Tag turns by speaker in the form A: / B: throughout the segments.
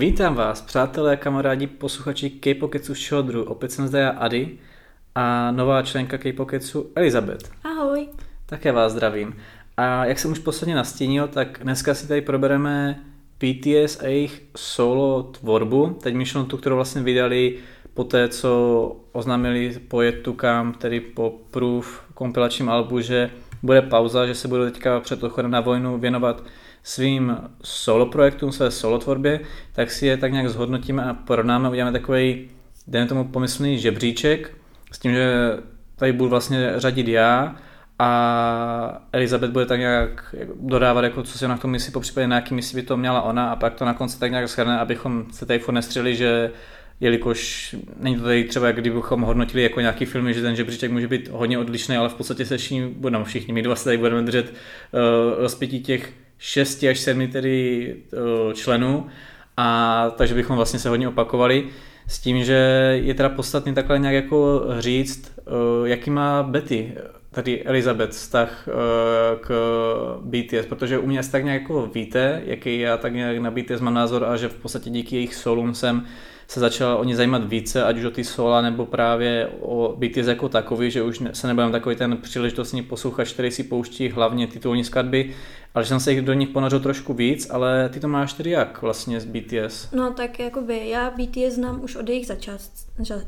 A: Vítám vás, přátelé, kamarádi, posluchači K-Pocketsu Šodru. Opět jsem zde já Ady a nová členka K-Pocketsu Elizabeth.
B: Ahoj.
A: Také vás zdravím. A jak jsem už posledně nastínil, tak dneska si tady probereme BTS a jejich solo tvorbu. Teď myšleno tu, kterou vlastně vydali po té, co oznámili po Jetukám, tedy po Proof kompilačním albu, že bude pauza, že se budou teďka před odchodem na vojnu věnovat svým solo projektům, své solo tvorbě, tak si je tak nějak zhodnotíme a porovnáme, uděláme takový, dejme tomu pomyslný žebříček, s tím, že tady budu vlastně řadit já a Elizabeth bude tak nějak dodávat, jako co si na tom myslí, po případě na jaký misi by to měla ona a pak to na konci tak nějak schrne, abychom se tady furt nestřeli, že jelikož není to tady třeba, kdybychom hodnotili jako nějaký film, že ten žebříček může být hodně odlišný, ale v podstatě se všichni, no všichni, my dva se tady budeme držet uh, rozpětí těch 6 až 7 tedy uh, členů. A takže bychom vlastně se hodně opakovali s tím, že je teda podstatný takhle nějak jako říct, uh, jaký má Betty, tady Elizabeth, vztah k BTS, protože u mě asi tak nějak jako víte, jaký já tak nějak na BTS mám názor a že v podstatě díky jejich solům jsem se začal o ně zajímat více, ať už o ty sola nebo právě o BTS jako takový, že už se nebudem takový ten příležitostný posluchač, který si pouští hlavně titulní skladby, ale že jsem se do nich ponořil trošku víc, ale ty to máš tedy jak vlastně z BTS?
B: No tak jakoby já BTS znám už od jejich začát,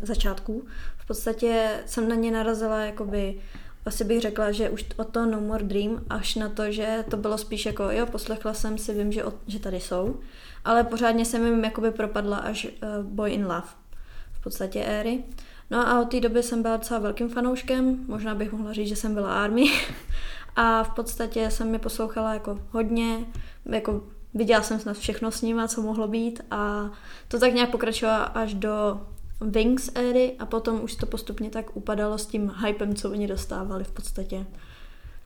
B: začátků. V podstatě jsem na ně narazila jakoby asi bych řekla, že už od toho No More Dream až na to, že to bylo spíš jako, jo, poslechla jsem si, vím, že, od, že tady jsou, ale pořádně jsem jim jakoby propadla až uh, Boy in Love, v podstatě éry. No a od té doby jsem byla docela velkým fanouškem, možná bych mohla říct, že jsem byla Army. a v podstatě jsem mi poslouchala jako hodně, jako viděla jsem snad všechno s nimi, co mohlo být a to tak nějak pokračovalo až do Wings éry a potom už to postupně tak upadalo s tím hypem, co oni dostávali v podstatě.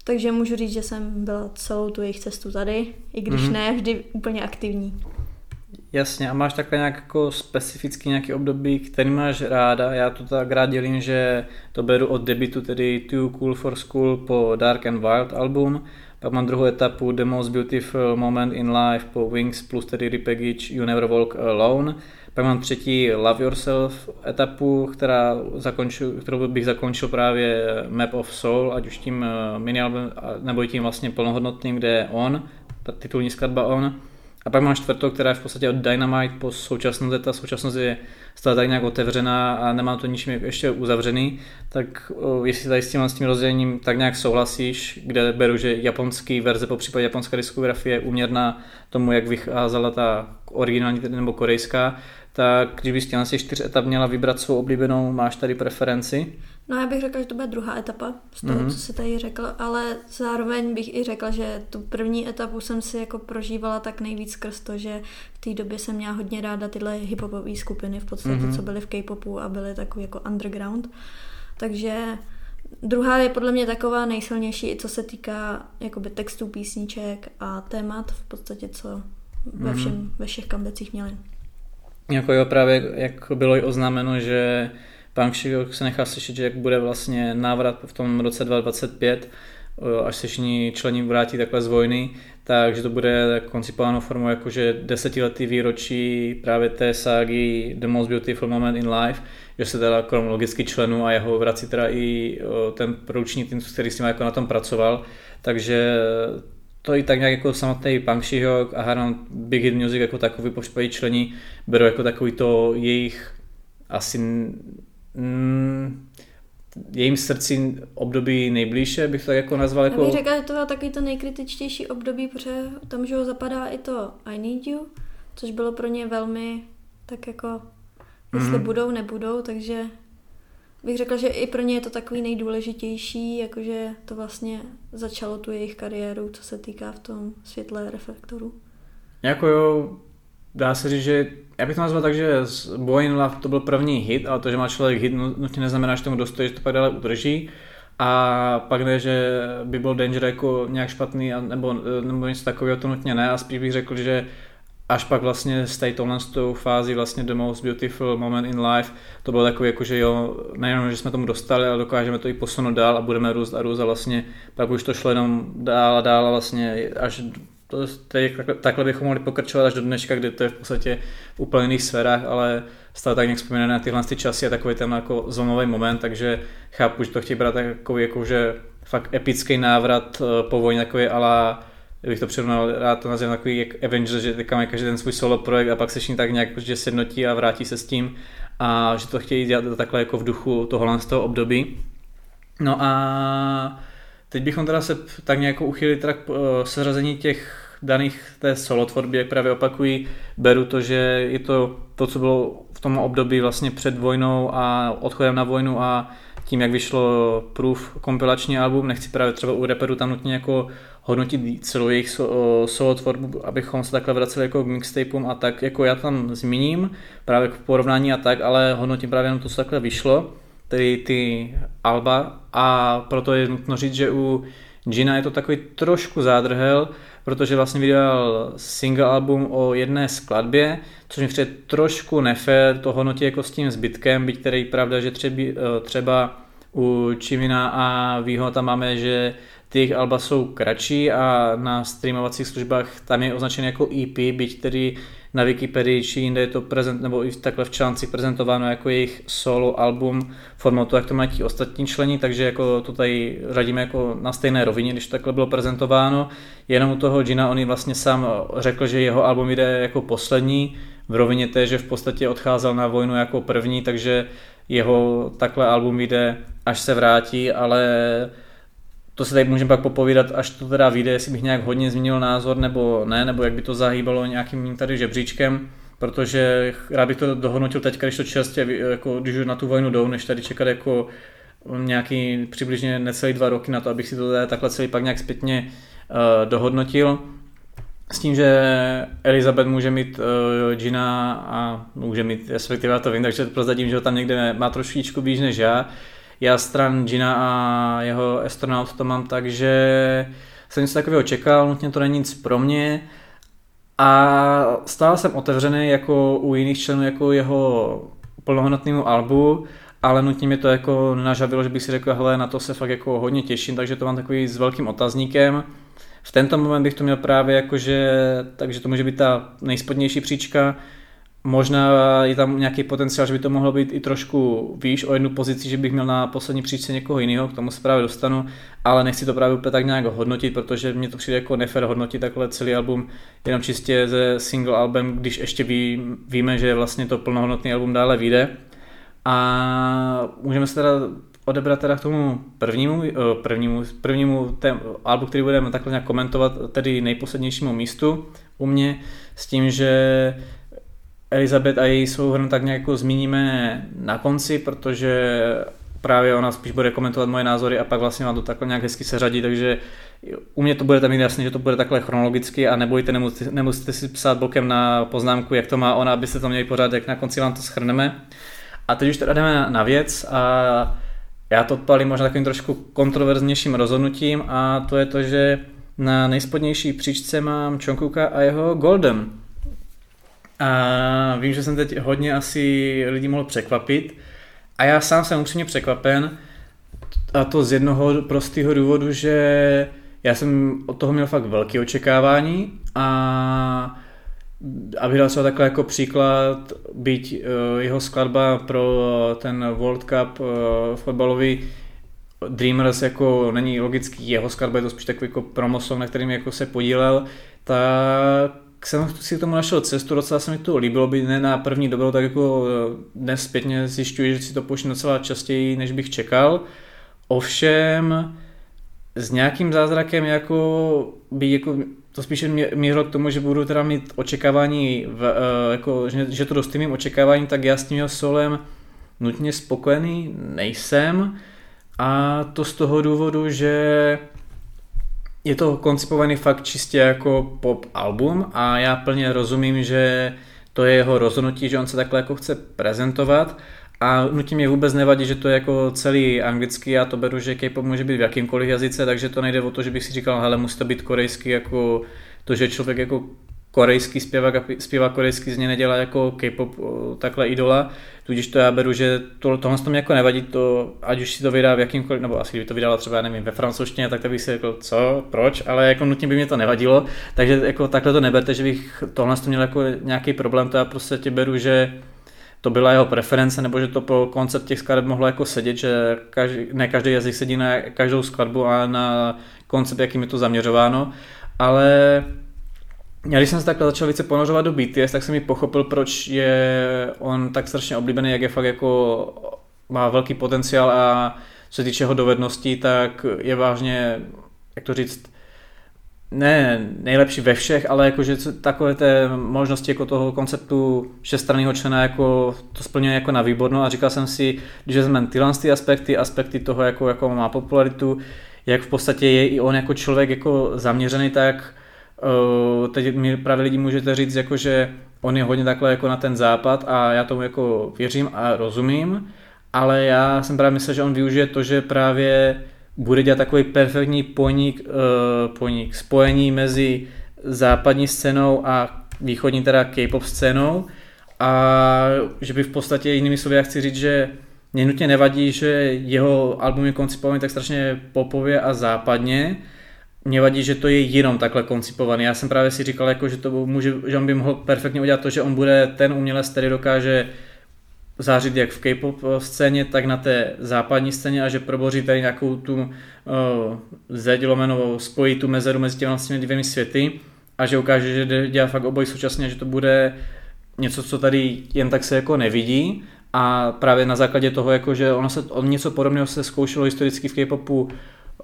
B: Takže můžu říct, že jsem byla celou tu jejich cestu tady, i když mm-hmm. ne vždy úplně aktivní.
A: Jasně, a máš takhle nějak jako specifický nějaký období, který máš ráda. Já to tak rád dělím, že to beru od debitu, tedy Too Cool for School po Dark and Wild album. Pak mám druhou etapu The Most Beautiful Moment in Life po Wings plus tedy Repackage You Never Walk Alone. Pak mám třetí Love Yourself etapu, která zakončil, kterou bych zakončil právě Map of Soul, ať už tím eh, mini album, nebo tím vlastně plnohodnotným, kde je On, ta titulní skladba On. A pak mám čtvrtou, která je v podstatě od Dynamite po současnost. Ta současnost je stále tak nějak otevřená a nemá to ničím ještě uzavřený. Tak jestli tady s tím, s tím rozdělením tak nějak souhlasíš, kde beru, že japonský verze, po případě japonská diskografie je uměrná tomu, jak vycházela ta originální nebo korejská, tak kdybys z těch čtyř etap měla vybrat svou oblíbenou, máš tady preferenci?
B: No já bych řekla, že to bude druhá etapa z toho, mm-hmm. co se tady řekl, ale zároveň bych i řekla, že tu první etapu jsem si jako prožívala tak nejvíc skrz to, že v té době jsem měla hodně ráda tyhle hiphopové skupiny v podstatě, mm-hmm. co byly v K-popu a byly takový jako underground. Takže druhá je podle mě taková nejsilnější, i co se týká jakoby textů písniček a témat v podstatě, co ve, mhm. všem, mm-hmm. ve všech kambecích měli.
A: Jako jo, právě jak bylo i oznámeno, že Punk se nechá slyšet, že jak bude vlastně návrat v tom roce 2025, až se všichni členi vrátí takhle z vojny, takže to bude koncipováno formou jakože desetiletý výročí právě té ságy The Most Beautiful Moment in Life, že se teda krom logicky členů a jeho vrací teda i ten produční tým, který s tím jako na tom pracoval, takže to i tak nějak jako samotný Punk a hádám Big Hit Music jako takový po člení beru jako takový to jejich asi mm, jejím srdci období nejblíže, bych to tak jako nazval. Jako...
B: Já bych řekla, že to bylo takový to nejkritičtější období, protože tam, že ho zapadá i to I Need You, což bylo pro ně velmi tak jako, jestli mm-hmm. budou, nebudou, takže bych řekla, že i pro ně je to takový nejdůležitější, jakože to vlastně začalo tu jejich kariéru, co se týká v tom světle reflektoru.
A: Jako jo, dá se říct, že já bych to nazval tak, že Boy in Love to byl první hit, ale to, že má člověk hit, nutně neznamená, že tomu dostojí, že to pak dále udrží. A pak ne, že by byl Danger jako nějak špatný, nebo, nebo něco takového, to nutně ne. A spíš bych řekl, že až pak vlastně z té tohle fázi vlastně The Most Beautiful Moment in Life, to bylo takové jako, že jo, nejenom, že jsme tomu dostali, ale dokážeme to i posunout dál a budeme růst a růst a vlastně pak už to šlo jenom dál a dál a vlastně až to, tady, takhle bychom mohli pokračovat až do dneška, kdy to je v podstatě v úplně jiných sférách, ale stále tak nějak vzpomínané na tyhle ty časy a takový ten jako zlomový moment, takže chápu, že to chtějí brát takový jako, že fakt epický návrat eh, po vojně, takový ale bych to přirovnal, rád to nazývám takový jak Avengers, že teďka mají každý ten svůj solo projekt a pak se tak nějak že sjednotí a vrátí se s tím a že to chtějí dělat takhle jako v duchu toho toho období. No a teď bychom teda se tak nějak uchýlili teda k eh, seřazení těch daných té solo tvorby, jak právě opakují, beru to, že je to to, co bylo v tom období vlastně před vojnou a odchodem na vojnu a tím, jak vyšlo Proof kompilační album, nechci právě třeba u reperu tam nutně jako hodnotit celou jejich solo tvorbu, abychom se takhle vraceli jako k mixtapeům a tak, jako já tam zmíním právě k porovnání a tak, ale hodnotím právě jenom to, co takhle vyšlo, tedy ty alba a proto je nutno říct, že u Gina je to takový trošku zádrhel, protože vlastně vydal single album o jedné skladbě, což mi přijde trošku nefér to hodnotí jako s tím zbytkem, byť který pravda, že třeba, třeba u Čimina a Výho tam máme, že ty jejich alba jsou kratší a na streamovacích službách tam je označený jako EP, byť tedy na Wikipedii či jinde je to prezent, nebo i takhle v článci prezentováno jako jejich solo album formou to, jak to mají ti ostatní členi, takže jako to tady radíme jako na stejné rovině, když takhle bylo prezentováno. Jenom u toho Gina, on vlastně sám řekl, že jeho album jde jako poslední, v rovině té, že v podstatě odcházel na vojnu jako první, takže jeho takhle album jde, až se vrátí, ale to se tady můžeme pak popovídat, až to teda vyjde, jestli bych nějak hodně změnil názor nebo ne, nebo jak by to zahýbalo nějakým tady žebříčkem, protože rád bych to dohodnotil teď, když to čerstvě, jako když na tu vojnu jdou, než tady čekat jako nějaký přibližně necelý dva roky na to, abych si to tady takhle celý pak nějak zpětně uh, dohodnotil. S tím, že Elizabeth může mít uh, Gina a může mít, respektive já to vím, takže prozadím, že ho tam někde má trošičku blíž než já, já stran Gina a jeho astronaut to mám tak, že jsem něco takového čekal, nutně to není nic pro mě a stále jsem otevřený jako u jiných členů jako jeho plnohodnotnému albu, ale nutně mi to jako nenažavilo, že bych si řekl, hele, na to se fakt jako hodně těším, takže to mám takový s velkým otazníkem. V tento moment bych to měl právě jako, že, takže to může být ta nejspodnější příčka, Možná je tam nějaký potenciál, že by to mohlo být i trošku výš o jednu pozici, že bych měl na poslední příčce někoho jiného, k tomu se právě dostanu, ale nechci to právě úplně tak nějak hodnotit, protože mě to přijde jako nefér hodnotit takhle celý album jenom čistě ze single album, když ještě ví, víme, že vlastně to plnohodnotný album dále vyjde. A můžeme se teda odebrat teda k tomu prvnímu, eh, prvnímu, prvnímu tém, albu, který budeme takhle nějak komentovat, tedy nejposlednějšímu místu u mě, s tím, že Elizabeth a její souhrn tak nějak jako zmíníme na konci, protože právě ona spíš bude komentovat moje názory a pak vlastně vám to takhle nějak hezky seřadí, takže u mě to bude tam jasné, že to bude takhle chronologicky a nebojte, nemusíte, nemusíte si psát blokem na poznámku, jak to má ona, abyste to měli pořád, jak na konci vám to schrneme. A teď už teda jdeme na věc a já to odpalím možná takovým trošku kontroverznějším rozhodnutím a to je to, že na nejspodnější příčce mám Čonkuka a jeho Golden. A vím, že jsem teď hodně asi lidí mohl překvapit. A já sám jsem upřímně překvapen. A to z jednoho prostého důvodu, že já jsem od toho měl fakt velké očekávání a abych dal třeba takhle jako příklad, byť uh, jeho skladba pro ten World Cup uh, fotbalový Dreamers jako není logický jeho skladba, je to spíš takový jako promosong, na kterým jako se podílel, tak jsem si k tomu našel cestu, docela se mi to líbilo, by ne na první dobrou, tak jako eh, dnes zpětně zjišťuji, že si to pouštím docela častěji, než bych čekal. Ovšem, s nějakým zázrakem jako by jako to spíše mířilo k tomu, že budu teda mít očekávání, v, uh, jako, že, že to dostým mým očekávání, tak já s tím solem nutně spokojený nejsem a to z toho důvodu, že je to koncipovaný fakt čistě jako pop album a já plně rozumím, že to je jeho rozhodnutí, že on se takhle jako chce prezentovat a nutí mě vůbec nevadí, že to je jako celý anglický, já to beru, že K-pop může být v jakýmkoliv jazyce, takže to nejde o to, že bych si říkal, hele, musí to být korejský, jako to, že člověk jako korejský zpěvák a zpěvá korejský z něj nedělá jako K-pop takhle idola, tudíž to já beru, že to, tohle to mě jako nevadí, to, ať už si to vydá v jakýmkoliv, nebo asi kdyby to vydala třeba, nevím, ve francouzštině, tak to bych si řekl, co, proč, ale jako nutně by mě to nevadilo, takže jako takhle to neberte, že bych tohle to měl jako nějaký problém, to já prostě tě beru, že to byla jeho preference, nebo že to pro koncept těch skladeb mohlo jako sedět, že každý, ne každý jazyk sedí na každou skladbu a na koncept, jakým je to zaměřováno, ale já když jsem se takhle začal více ponořovat do BTS, tak jsem mi pochopil, proč je on tak strašně oblíbený, jak je fakt jako má velký potenciál a co se týče jeho dovedností, tak je vážně, jak to říct, ne nejlepší ve všech, ale jakože takové té možnosti jako toho konceptu šestranného člena jako to splňuje jako na výborno a říkal jsem si, když vezmeme tyhle ty aspekty, aspekty toho, jako, jako má popularitu, jak v podstatě je i on jako člověk jako zaměřený, tak uh, teď mi právě lidi můžete říct, jako, že on je hodně takhle jako na ten západ a já tomu jako věřím a rozumím, ale já jsem právě myslel, že on využije to, že právě bude dělat takový perfektní poník, uh, poník spojení mezi západní scénou a východní teda K-pop scénou a že by v podstatě jinými slovy já chci říct, že mě nutně nevadí, že jeho album je koncipovaný tak strašně popově a západně, mě vadí, že to je jenom takhle koncipovaný. Já jsem právě si říkal, jako, že, to může, že on by mohl perfektně udělat to, že on bude ten umělec, který dokáže zářit jak v K-pop scéně, tak na té západní scéně a že proboří tady nějakou tu uh, zeď lomenovou, spojí tu mezeru mezi těmi vlastně dvěmi světy a že ukáže, že dělá fakt obojí současně, že to bude něco, co tady jen tak se jako nevidí a právě na základě toho, jako, že ono se, on něco podobného se zkoušelo historicky v K-popu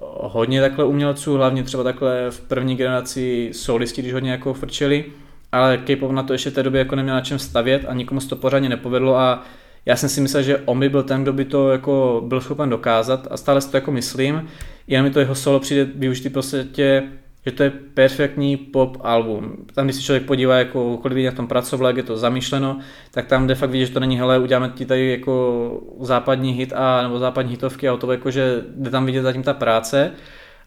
A: hodně takhle umělců, hlavně třeba takhle v první generaci solisti, když hodně jako frčeli, ale K-pop na to ještě v té době jako neměl na čem stavět a nikomu se to pořádně nepovedlo a já jsem si myslel, že on by byl ten, kdo by to jako byl schopen dokázat a stále si to jako myslím, jen mi to jeho solo přijde využitý prostě že to je perfektní pop album. Tam, když se člověk podívá, jako kolik lidí na tom pracovalo, jak je to zamýšleno, tak tam de fakt vidí, že to není, hele, uděláme ti tady jako západní hit a, nebo západní hitovky a to jako, že jde tam vidět zatím ta práce.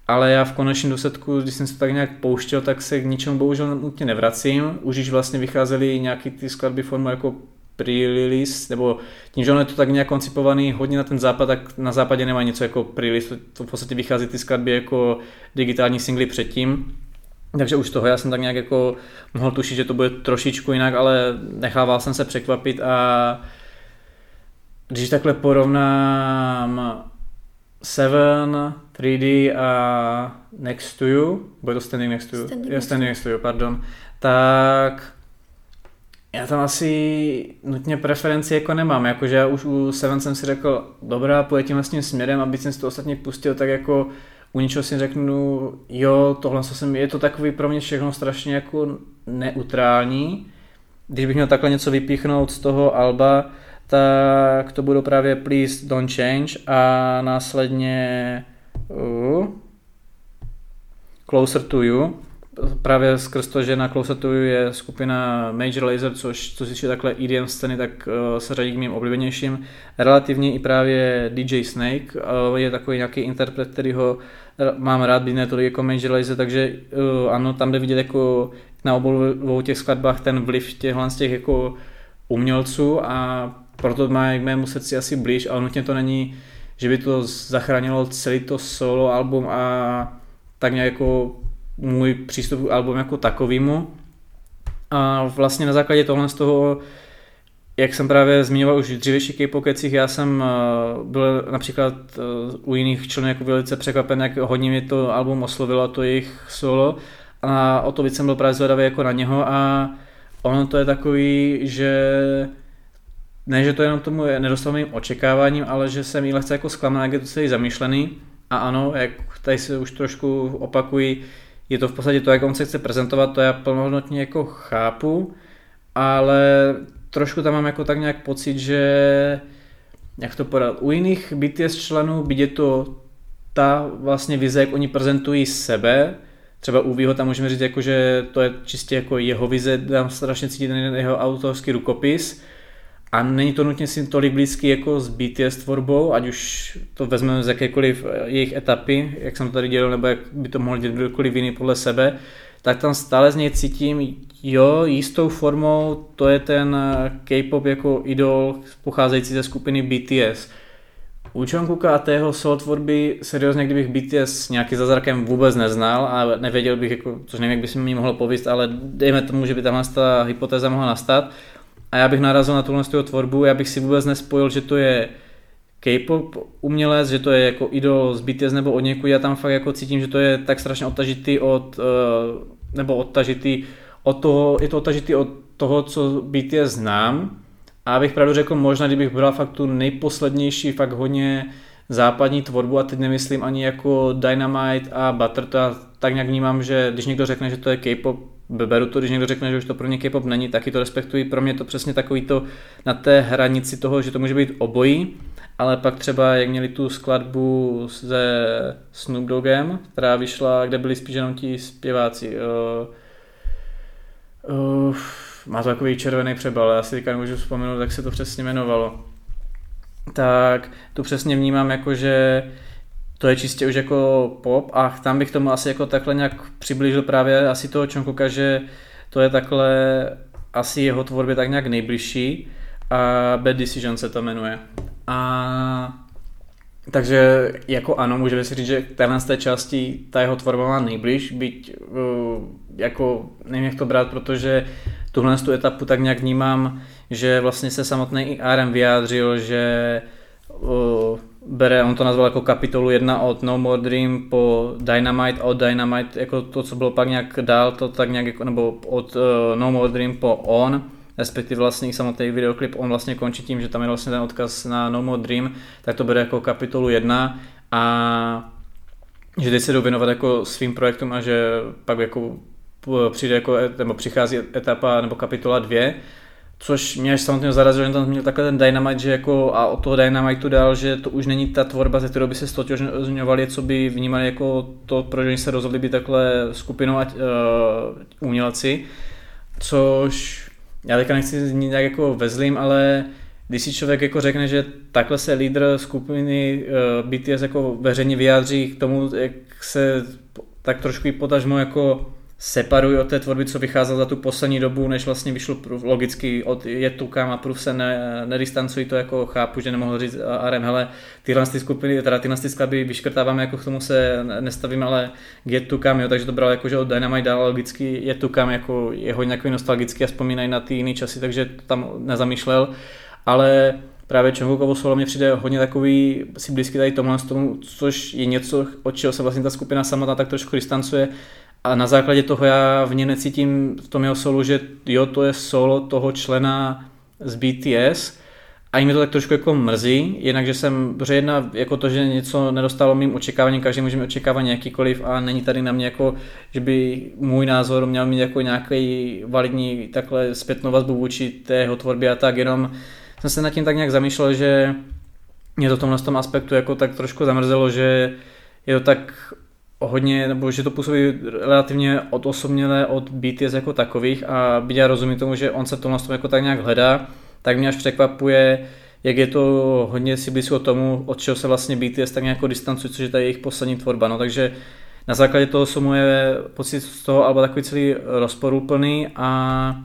A: Ale já v konečném důsledku, když jsem se tak nějak pouštěl, tak se k ničemu bohužel nutně nevracím. Už již vlastně vycházely nějaký ty skladby formou jako pre-release, nebo tím, že ono je to tak nějak koncipovaný hodně na ten západ, tak na západě nemá něco jako to, to v podstatě vychází ty skladby jako digitální singly předtím, takže už toho já jsem tak nějak jako mohl tušit, že to bude trošičku jinak, ale nechával jsem se překvapit a když takhle porovnám Seven, 3D a Next to You, bude to Standing Next to You, standing, yeah, standing next to You, pardon, tak já tam asi nutně preferenci jako nemám, jakože já už u Seven jsem si řekl, dobrá, pojď tím vlastním směrem, aby jsem si to ostatně pustil, tak jako u něčeho si řeknu, jo, tohle jsem, je to takový pro mě všechno strašně jako neutrální. Když bych měl takhle něco vypíchnout z toho Alba, tak to budou právě Please Don't Change a následně uh, Closer to You právě skrz to, že na Closer to je skupina Major Laser, což co se takhle EDM scény, tak uh, se řadí k mým oblíbenějším. Relativně i právě DJ Snake uh, je takový nějaký interpret, který ho mám rád, být ne jako Major Laser, takže uh, ano, tam jde vidět jako na obou těch skladbách ten vliv těchhle z těch jako umělců a proto má k mému srdci asi blíž, ale nutně to není, že by to zachránilo celý to solo album a tak nějak jako můj přístup k albumu jako takovýmu. A vlastně na základě tohle z toho, jak jsem právě zmiňoval už v dřívějších K-pokecích, já jsem eh, byl například eh, u jiných členů jako velice překvapen, jak hodně mě to album oslovilo to jejich solo. A o to víc jsem byl právě zvedavý jako na něho a ono to je takový, že ne, že to jenom tomu nedostal mým očekáváním, ale že jsem jí lehce jako zklamaný, jak je to celý zamýšlený. A ano, jak tady se už trošku opakují, je to v podstatě to, jak on se chce prezentovat, to já plnohodnotně jako chápu, ale trošku tam mám jako tak nějak pocit, že jak to podat, u jiných BTS členů, byť je to ta vlastně vize, jak oni prezentují sebe, třeba u Výho tam můžeme říct, jako, že to je čistě jako jeho vize, tam strašně cítit ten jeho autorský rukopis, a není to nutně si tolik blízký jako s BTS tvorbou, ať už to vezmeme z jakékoliv eh, jejich etapy, jak jsem to tady dělal, nebo jak by to mohl dělat kdokoliv jiný podle sebe, tak tam stále z něj cítím, jo, jistou formou to je ten K-pop jako idol pocházející ze skupiny BTS. U Jungkooka a tého solo tvorby seriózně, kdybych BTS nějaký zázrakem vůbec neznal a nevěděl bych, jako, což nevím, jak by si mi mohlo povíst, ale dejme tomu, že by tahle ta hypotéza mohla nastat a já bych narazil na tuhle tvorbu, já bych si vůbec nespojil, že to je K-pop umělec, že to je jako idol z BTS nebo od někud, já tam fakt jako cítím, že to je tak strašně odtažitý od, uh, nebo odtažitý od toho, je to odtažitý od toho, co BTS znám, a abych pravdu řekl, možná kdybych bral fakt tu nejposlednější, fakt hodně západní tvorbu a teď nemyslím ani jako Dynamite a Butter, to já tak nějak vnímám, že když někdo řekne, že to je K-pop, beru to, když někdo řekne, že už to pro mě K-pop není, taky to respektuji. Pro mě to přesně takový to na té hranici toho, že to může být obojí, ale pak třeba, jak měli tu skladbu se Snoop Doggem, která vyšla, kde byli spíš jenom ti zpěváci. Uh, má to takový červený přebal, já si teďka nemůžu vzpomenout, jak se to přesně jmenovalo. Tak tu přesně vnímám jako, že to je čistě už jako pop a tam bych tomu asi jako takhle nějak přiblížil právě asi toho Čonkuka, že to je takhle asi jeho tvorbě tak nějak nejbližší a Bad Decision se to jmenuje. A takže jako ano, můžeme si říct, že téhle z té části ta jeho tvorba má nejbliž, byť uh, jako nevím jak to brát, protože tuhle tu etapu tak nějak vnímám, že vlastně se samotný i RM vyjádřil, že uh, bere, on to nazval jako kapitolu 1 od No More Dream po Dynamite od Dynamite jako to, co bylo pak nějak dál, to tak nějak jako, nebo od uh, No More Dream po On, respektive vlastně samotný videoklip, on vlastně končí tím, že tam je vlastně ten odkaz na No More Dream, tak to bere jako kapitolu 1 a že teď se jdou věnovat jako svým projektům a že pak jako přijde jako, nebo přichází etapa nebo kapitola 2, což mě až samotně zarazilo, že tam měl takhle ten Dynamite, že jako a od toho Dynamitu dál, že to už není ta tvorba, ze kterou by se stotožňovali, co by vnímali jako to, proč oni se rozhodli být takhle skupinou ať, uh, umělci, což já teďka nechci znít nějak jako vezlím, ale když si člověk jako řekne, že takhle se lídr skupiny uh, BTS jako veřejně vyjádří k tomu, jak se tak trošku potažmo jako separují od té tvorby, co vycházela za tu poslední dobu, než vlastně vyšlo. Logicky od Jetukam a proof se ne, nedistancují, to jako chápu, že nemohl říct Aren, hele, tyhle ty skupiny, teda tyhle ty skladby vyškrtáváme, jako k tomu se nestavíme, ale k Jetukam, jo, takže to bralo jako, že od Dynamite dál logicky Jetukam jako je hodně takový nostalgický a vzpomínají na ty jiné časy, takže to tam nezamýšlel, ale právě Čongukovo solo mě přijde hodně takový si blízký tady tomu, tomu, což je něco, od čeho se vlastně ta skupina samotná tak trošku distancuje, a na základě toho já v ně necítím v tom jeho solu, že jo, to je solo toho člena z BTS a mi to tak trošku jako mrzí, jinak, že jsem, protože jedna jako to, že něco nedostalo mým očekáváním, každý může mít očekávání jakýkoliv a není tady na mě jako, že by můj názor měl mít jako nějaký validní takhle zpětnou vazbu vůči té jeho tvorbě a tak, jenom jsem se nad tím tak nějak zamýšlel, že mě to v tomhle tom aspektu jako tak trošku zamrzelo, že je to tak hodně, nebo že to působí relativně odosobnělé od BTS jako takových a byť já rozumím tomu, že on se v tomhle jako tak nějak hledá, tak mě až překvapuje, jak je to hodně si blízko tomu, od čeho se vlastně BTS tak nějak distancuje, což je ta jejich poslední tvorba. No, takže na základě toho jsou moje pocit z toho alba takový celý rozporuplný a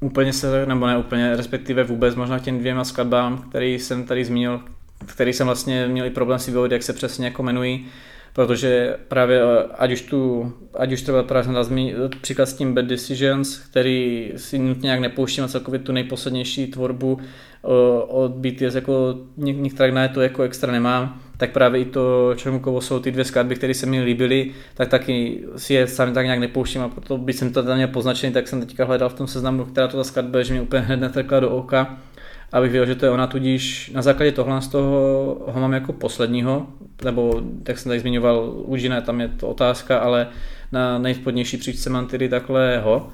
A: úplně se, nebo ne úplně, respektive vůbec možná těm dvěma skladbám, který jsem tady zmínil, který jsem vlastně měl i problém si vyvodit, jak se přesně jako jmenují, protože právě eh, ať už, tu, ať už třeba právě zmínil příklad s tím Bad Decisions, který si nutně nějak nepouštím a celkově tu nejposlednější tvorbu eh, od BTS jako některé na to jako extra nemám, tak právě i to Čermukovo jsou ty dvě skladby, které se mi líbily, tak taky si je sami tak nějak nepouštím a proto by jsem to tam měl poznačený, tak jsem teďka hledal v tom seznamu, která to ta skladba, že mě úplně hned netrkla do oka abych věděl, že to je ona, tudíž na základě tohle z toho ho mám jako posledního, nebo jak jsem tady zmiňoval, Užina, tam je to otázka, ale na nejspodnější příčce mám tedy takhle ho.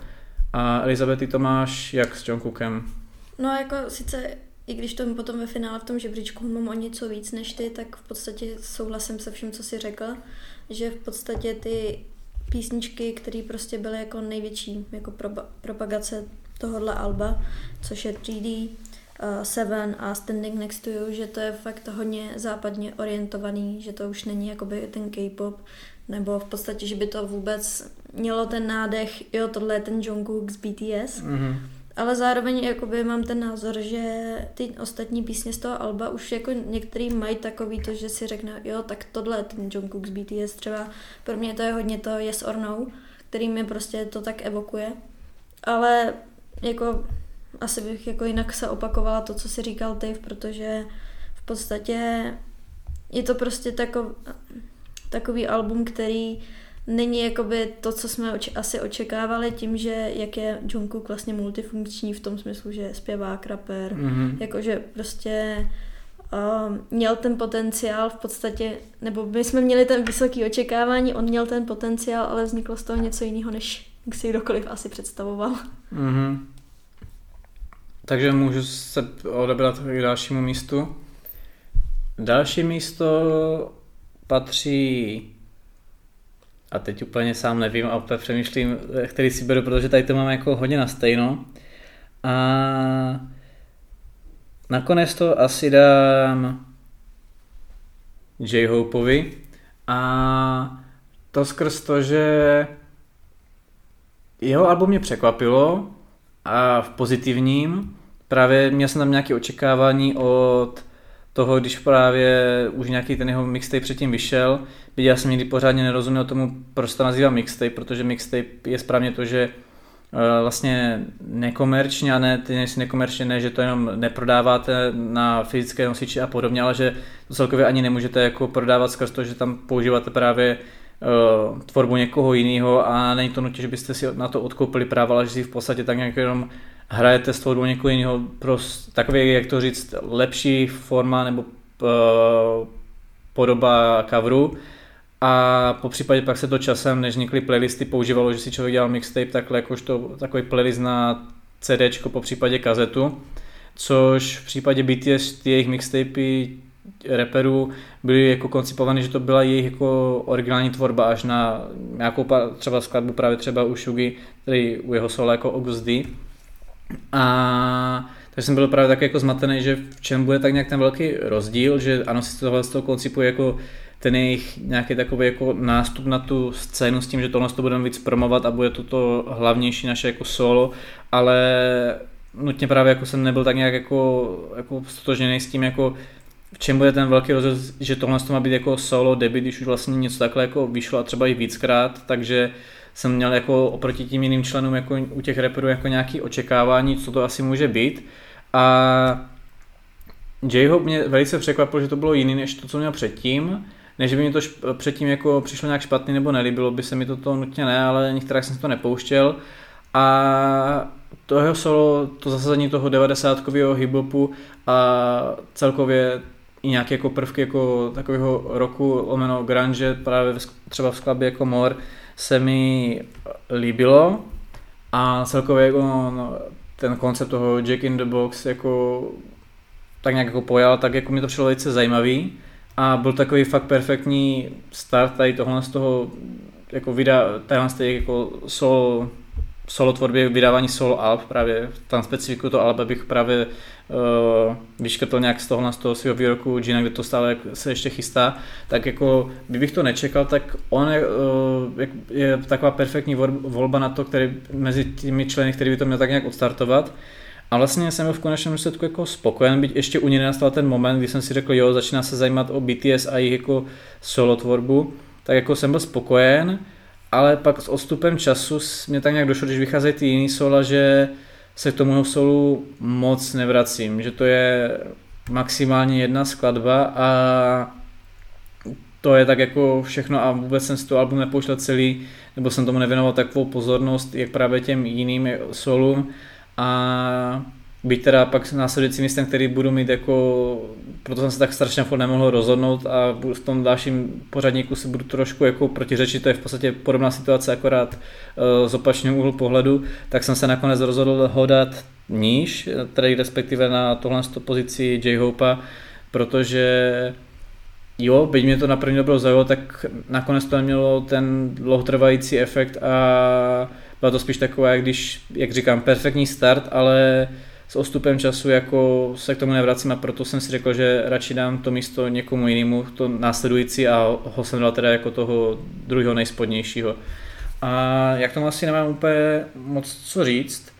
A: A Elizabety to máš jak s John Cookem?
B: No jako sice i když to potom ve finále v tom žebříčku mám o něco víc než ty, tak v podstatě souhlasím se vším, co jsi řekl, že v podstatě ty písničky, které prostě byly jako největší jako propagace tohohle alba, což je 3D, uh, Seven a Standing Next to You, že to je fakt hodně západně orientovaný, že to už není jakoby ten K-pop, nebo v podstatě, že by to vůbec mělo ten nádech, jo, tohle je ten Jungkook z BTS, mm-hmm. ale zároveň jakoby mám ten názor, že ty ostatní písně z toho Alba už jako některý mají takový to, že si řekne, jo, tak tohle je ten Jungkook z BTS, třeba. Pro mě to je hodně to Yes or No, který mi prostě to tak evokuje, ale jako asi bych jako jinak se opakovala to, co si říkal ty, protože v podstatě je to prostě takov, takový album, který není jakoby to, co jsme oči, asi očekávali tím, že jak je Jungkook vlastně multifunkční v tom smyslu, že je zpěvák, rapper, mm-hmm. jakože prostě uh, měl ten potenciál v podstatě, nebo my jsme měli ten vysoký očekávání, on měl ten potenciál, ale vzniklo z toho něco jiného, než si kdokoliv asi představoval. Mm-hmm.
A: Takže můžu se odebrat k dalšímu místu. Další místo patří a teď úplně sám nevím a úplně přemýšlím, který si beru, protože tady to máme jako hodně na stejno. A nakonec to asi dám J-Hopeovi a to skrz to, že jeho album mě překvapilo a v pozitivním. Právě měl jsem tam nějaké očekávání od toho, když právě už nějaký ten jeho mixtape předtím vyšel, viděl jsem někdy pořádně nerozuměl tomu, proč to nazývá mixtape, protože mixtape je správně to, že eh, vlastně nekomerčně, a ne, ty nejsi nekomerčně, ne, že to jenom neprodáváte na fyzické nosiči a podobně, ale že to celkově ani nemůžete jako prodávat skrz to, že tam používáte právě uh, tvorbu někoho jiného a není to nutně, že byste si na to odkoupili práva, ale že si v podstatě tak nějak jenom hrajete s tvorbou někoho jiného, prostě takový, jak to říct, lepší forma nebo uh, podoba coveru a po případě pak se to časem, než vznikly playlisty, používalo, že si člověk dělal mixtape takhle, jakožto takový playlist na CD, po případě kazetu, což v případě BTS ty jejich mixtapy reperů byly jako koncipované, že to byla jejich jako originální tvorba až na nějakou třeba skladbu právě třeba u Shugi, který u jeho solo jako August D. A takže jsem byl právě tak jako zmatený, že v čem bude tak nějak ten velký rozdíl, že ano, si tohle z toho koncipuje jako ten jejich nějaký takový jako nástup na tu scénu s tím, že tohle to budeme víc promovat a bude to to hlavnější naše jako solo, ale nutně právě jako jsem nebyl tak nějak jako, jako stotožněný s tím jako v čem bude ten velký rozdíl, že tohle to má být jako solo debut, když už vlastně něco takhle jako vyšlo a třeba i víckrát, takže jsem měl jako oproti tím jiným členům jako u těch reperů jako nějaké očekávání, co to asi může být. A J-Hope mě velice překvapil, že to bylo jiný než to, co měl předtím. Než by mi to šp- předtím jako přišlo nějak špatný nebo nelíbilo by se mi to, to nutně ne, ale některých jsem to nepouštěl. A to jeho solo, to zasazení toho 90-kového hiphopu a celkově i nějaké jako prvky jako takového roku omeno grunge, právě třeba v skladbě jako More, se mi líbilo a celkově jako no, ten koncept toho Jack in the Box jako tak nějak jako pojal, tak jako mi to přišlo velice zajímavý a byl takový fakt perfektní start tady tohle z toho jako téhle z jako solo solo tvorbě, vydávání solo alb, právě tam specifiku to alba bych právě uh, vyškrtl nějak z toho z toho svého výroku Gina, kde to stále se ještě chystá, tak jako kdybych to nečekal, tak on je, uh, je taková perfektní volba na to, který mezi těmi členy, který by to měl tak nějak odstartovat. A vlastně jsem byl v konečném důsledku jako spokojen, byť ještě u něj nastal ten moment, kdy jsem si řekl, jo, začíná se zajímat o BTS a jejich jako solo tvorbu, tak jako jsem byl spokojen ale pak s odstupem času mě tak nějak došlo, když vycházejí ty jiný sola, že se k tomu solu moc nevracím, že to je maximálně jedna skladba a to je tak jako všechno a vůbec jsem si to album nepouštěl celý, nebo jsem tomu nevěnoval takovou pozornost, jak právě těm jiným solům a Byť teda pak následující místem, který budu mít jako, proto jsem se tak strašně furt nemohl rozhodnout a v tom dalším pořadníku si budu trošku jako protiřečit, to je v podstatě podobná situace, akorát uh, z opačného úhlu pohledu, tak jsem se nakonec rozhodl hodat níž, tedy respektive na tohle pozici J-Hopa, protože jo, byť mě to na první dobro zaujalo, tak nakonec to nemělo ten dlouhotrvající efekt a bylo to spíš takové, když, jak říkám, perfektní start, ale s ostupem času jako se k tomu nevracím a proto jsem si řekl, že radši dám to místo někomu jinému, to následující a ho jsem dal teda jako toho druhého nejspodnějšího. A jak tomu asi nemám úplně moc co říct,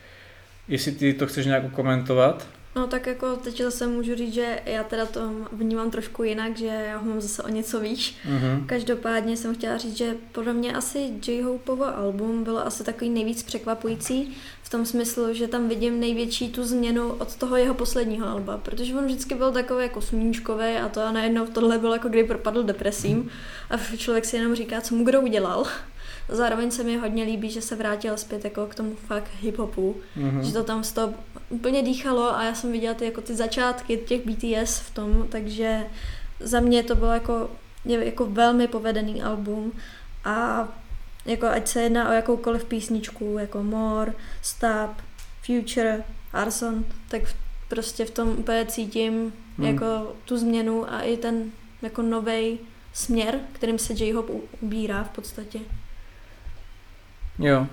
A: jestli ty to chceš nějak komentovat?
B: No tak jako teď zase můžu říct, že já teda to vnímám trošku jinak, že já ho mám zase o něco výš. Mm-hmm. Každopádně jsem chtěla říct, že podle mě asi J-Hopeovo album bylo asi takový nejvíc překvapující v tom smyslu, že tam vidím největší tu změnu od toho jeho posledního alba, protože on vždycky byl takový jako sluníčkový a to a najednou tohle bylo jako kdy propadl depresím a člověk si jenom říká, co mu kdo udělal. Zároveň se mi hodně líbí, že se vrátil zpět jako k tomu fakt hip-hopu, mm-hmm. že to tam z toho úplně dýchalo a já jsem viděla ty, jako ty začátky těch BTS v tom, takže za mě to bylo jako, jako velmi povedený album a jako ať se jedná o jakoukoliv písničku, jako More, Stop, Future, Arson, tak prostě v tom úplně cítím hmm. jako tu změnu a i ten jako nový směr, kterým se J-Hop ubírá v podstatě.
A: Jo,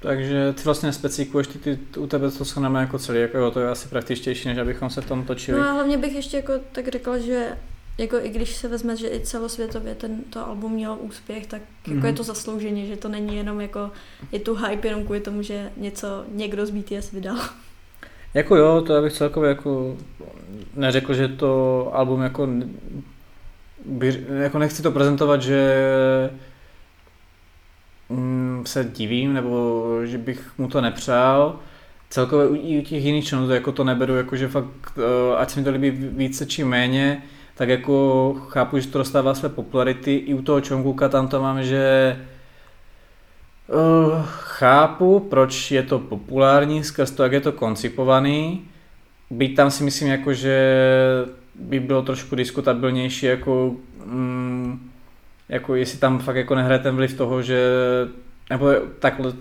A: takže ty vlastně nespecifikuješ, ty, ty, u tebe to shrneme jako celý, jako jo, to je asi praktičtější, než abychom se v tom točili.
B: No a hlavně bych ještě jako tak řekla, že jako i když se vezme, že i celosvětově tento album měl úspěch, tak jako mm-hmm. je to zaslouženě, že to není jenom jako, je tu hype jenom kvůli tomu, že něco někdo z BTS vydal.
A: Jako jo, to já bych celkově jako neřekl, že to album jako, by, jako nechci to prezentovat, že se divím, nebo že bych mu to nepřál. Celkově i u těch jiných členů to jako to neberu, jako že fakt, uh, ať se mi to líbí více či méně, tak jako chápu, že to dostává své popularity. I u toho Čonguka tam to mám, že uh, chápu, proč je to populární, skrz to, jak je to koncipovaný. Byť tam si myslím, jako, že by bylo trošku diskutabilnější, jako mm, jako jestli tam fakt jako nehraje ten vliv toho, že nebo takhle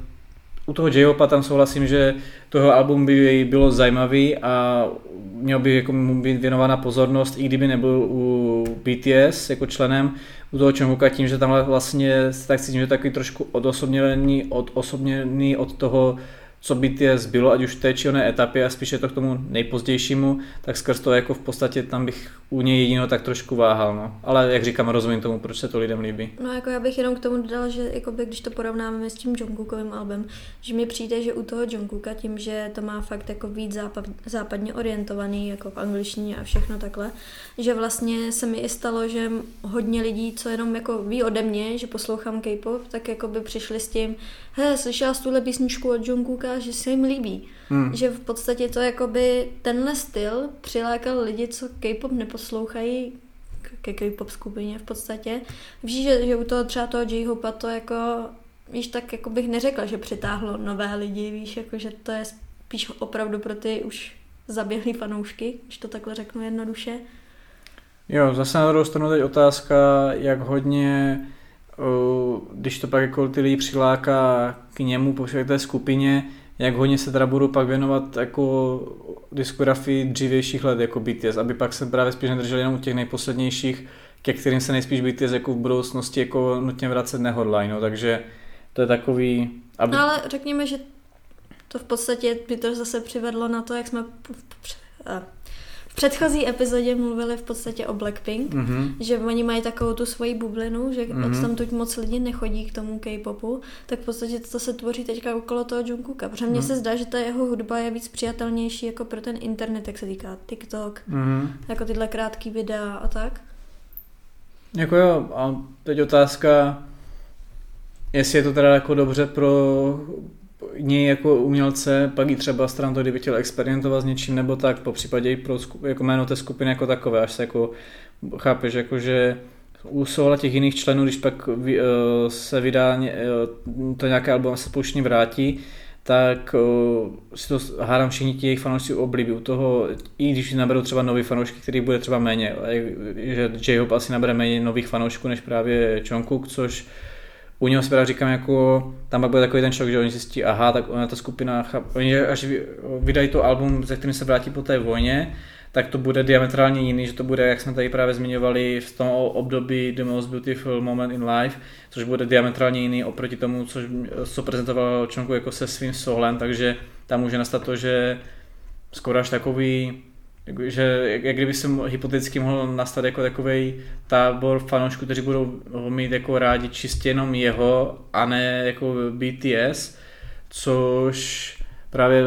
A: u toho J-Hopa tam souhlasím, že toho album by bylo zajímavý a měl by jako mu být věnována pozornost, i kdyby nebyl u BTS jako členem, u toho Čonguka tím, že tam vlastně tak cítím, že takový trošku odosobněný, od, osobněný od toho co BTS bylo, ať už v té či oné etapě a spíše to k tomu nejpozdějšímu, tak skrz to jako v podstatě tam bych u něj jedino tak trošku váhal. No. Ale jak říkám, rozumím tomu, proč se to lidem líbí.
B: No jako já bych jenom k tomu dodal, že jakoby, když to porovnáme s tím Jungkookovým albem, že mi přijde, že u toho Jungkooka tím, že to má fakt jako víc západ, západně orientovaný, jako v angličtině a všechno takhle, že vlastně se mi i stalo, že hodně lidí, co jenom jako ví ode mě, že poslouchám K-pop, tak jako by přišli s tím, he, slyšela jsi tuhle písničku od Jungkooka, že se jim líbí. Hmm. Že v podstatě to jakoby tenhle styl přilákal lidi, co K-pop neposlouchají ke K-pop skupině v podstatě. Víš, že, že u toho třeba toho J-Hopa to jako, víš, tak jako bych neřekla, že přitáhlo nové lidi, víš, jako že to je spíš opravdu pro ty už zaběhlý fanoušky, když to takhle řeknu jednoduše.
A: Jo, zase na druhou stranu teď otázka, jak hodně když to pak jako ty lidi přiláká k němu po všech té skupině, jak hodně se teda budu pak věnovat jako diskografii dřívějších let jako BTS, aby pak se právě spíš nedrželi jenom u těch nejposlednějších, ke kterým se nejspíš BTS jako v budoucnosti jako nutně vracet nehodlají, no, takže to je takový...
B: Aby... No ale řekněme, že to v podstatě by to zase přivedlo na to, jak jsme předchozí epizodě mluvili v podstatě o Blackpink, mm-hmm. že oni mají takovou tu svoji bublinu, že mm-hmm. od tam tuď moc lidí nechodí k tomu K-popu, tak v podstatě to se tvoří teďka okolo toho Jungkooka. Protože mně mm-hmm. se zdá, že ta jeho hudba je víc přijatelnější jako pro ten internet, jak se říká, TikTok, mm-hmm. jako tyhle krátké videa a tak.
A: Jako jo, a teď otázka, jestli je to teda jako dobře pro něj jako umělce, pak i třeba stran to, kdyby chtěl experimentovat s něčím nebo tak, po případě i pro skup, jako jméno té skupiny jako takové, až se jako chápeš, jako že u souhla těch jiných členů, když pak uh, se vydá uh, to nějaké album se pouštní vrátí, tak uh, si to hádám všichni ti jejich fanoušci oblíbí. U toho, i když naberou třeba nový fanoušky, který bude třeba méně, že J-Hop asi nabere méně nových fanoušků než právě Jungkook, což u něho si právě říkám, jako tam bude takový ten šok, že oni zjistí, aha, tak ona ta skupina, chap, oni až vydají to album, ze kterým se vrátí po té vojně, tak to bude diametrálně jiný, že to bude, jak jsme tady právě zmiňovali, v tom období The Most Beautiful Moment in Life, což bude diametrálně jiný oproti tomu, což, co prezentoval Čonku jako se svým soulem, takže tam může nastat to, že skoro až takový, že jak kdyby se hypoteticky mohl nastat jako takový tábor fanoušků, kteří budou mít jako rádi čistě jenom jeho a ne jako BTS, což právě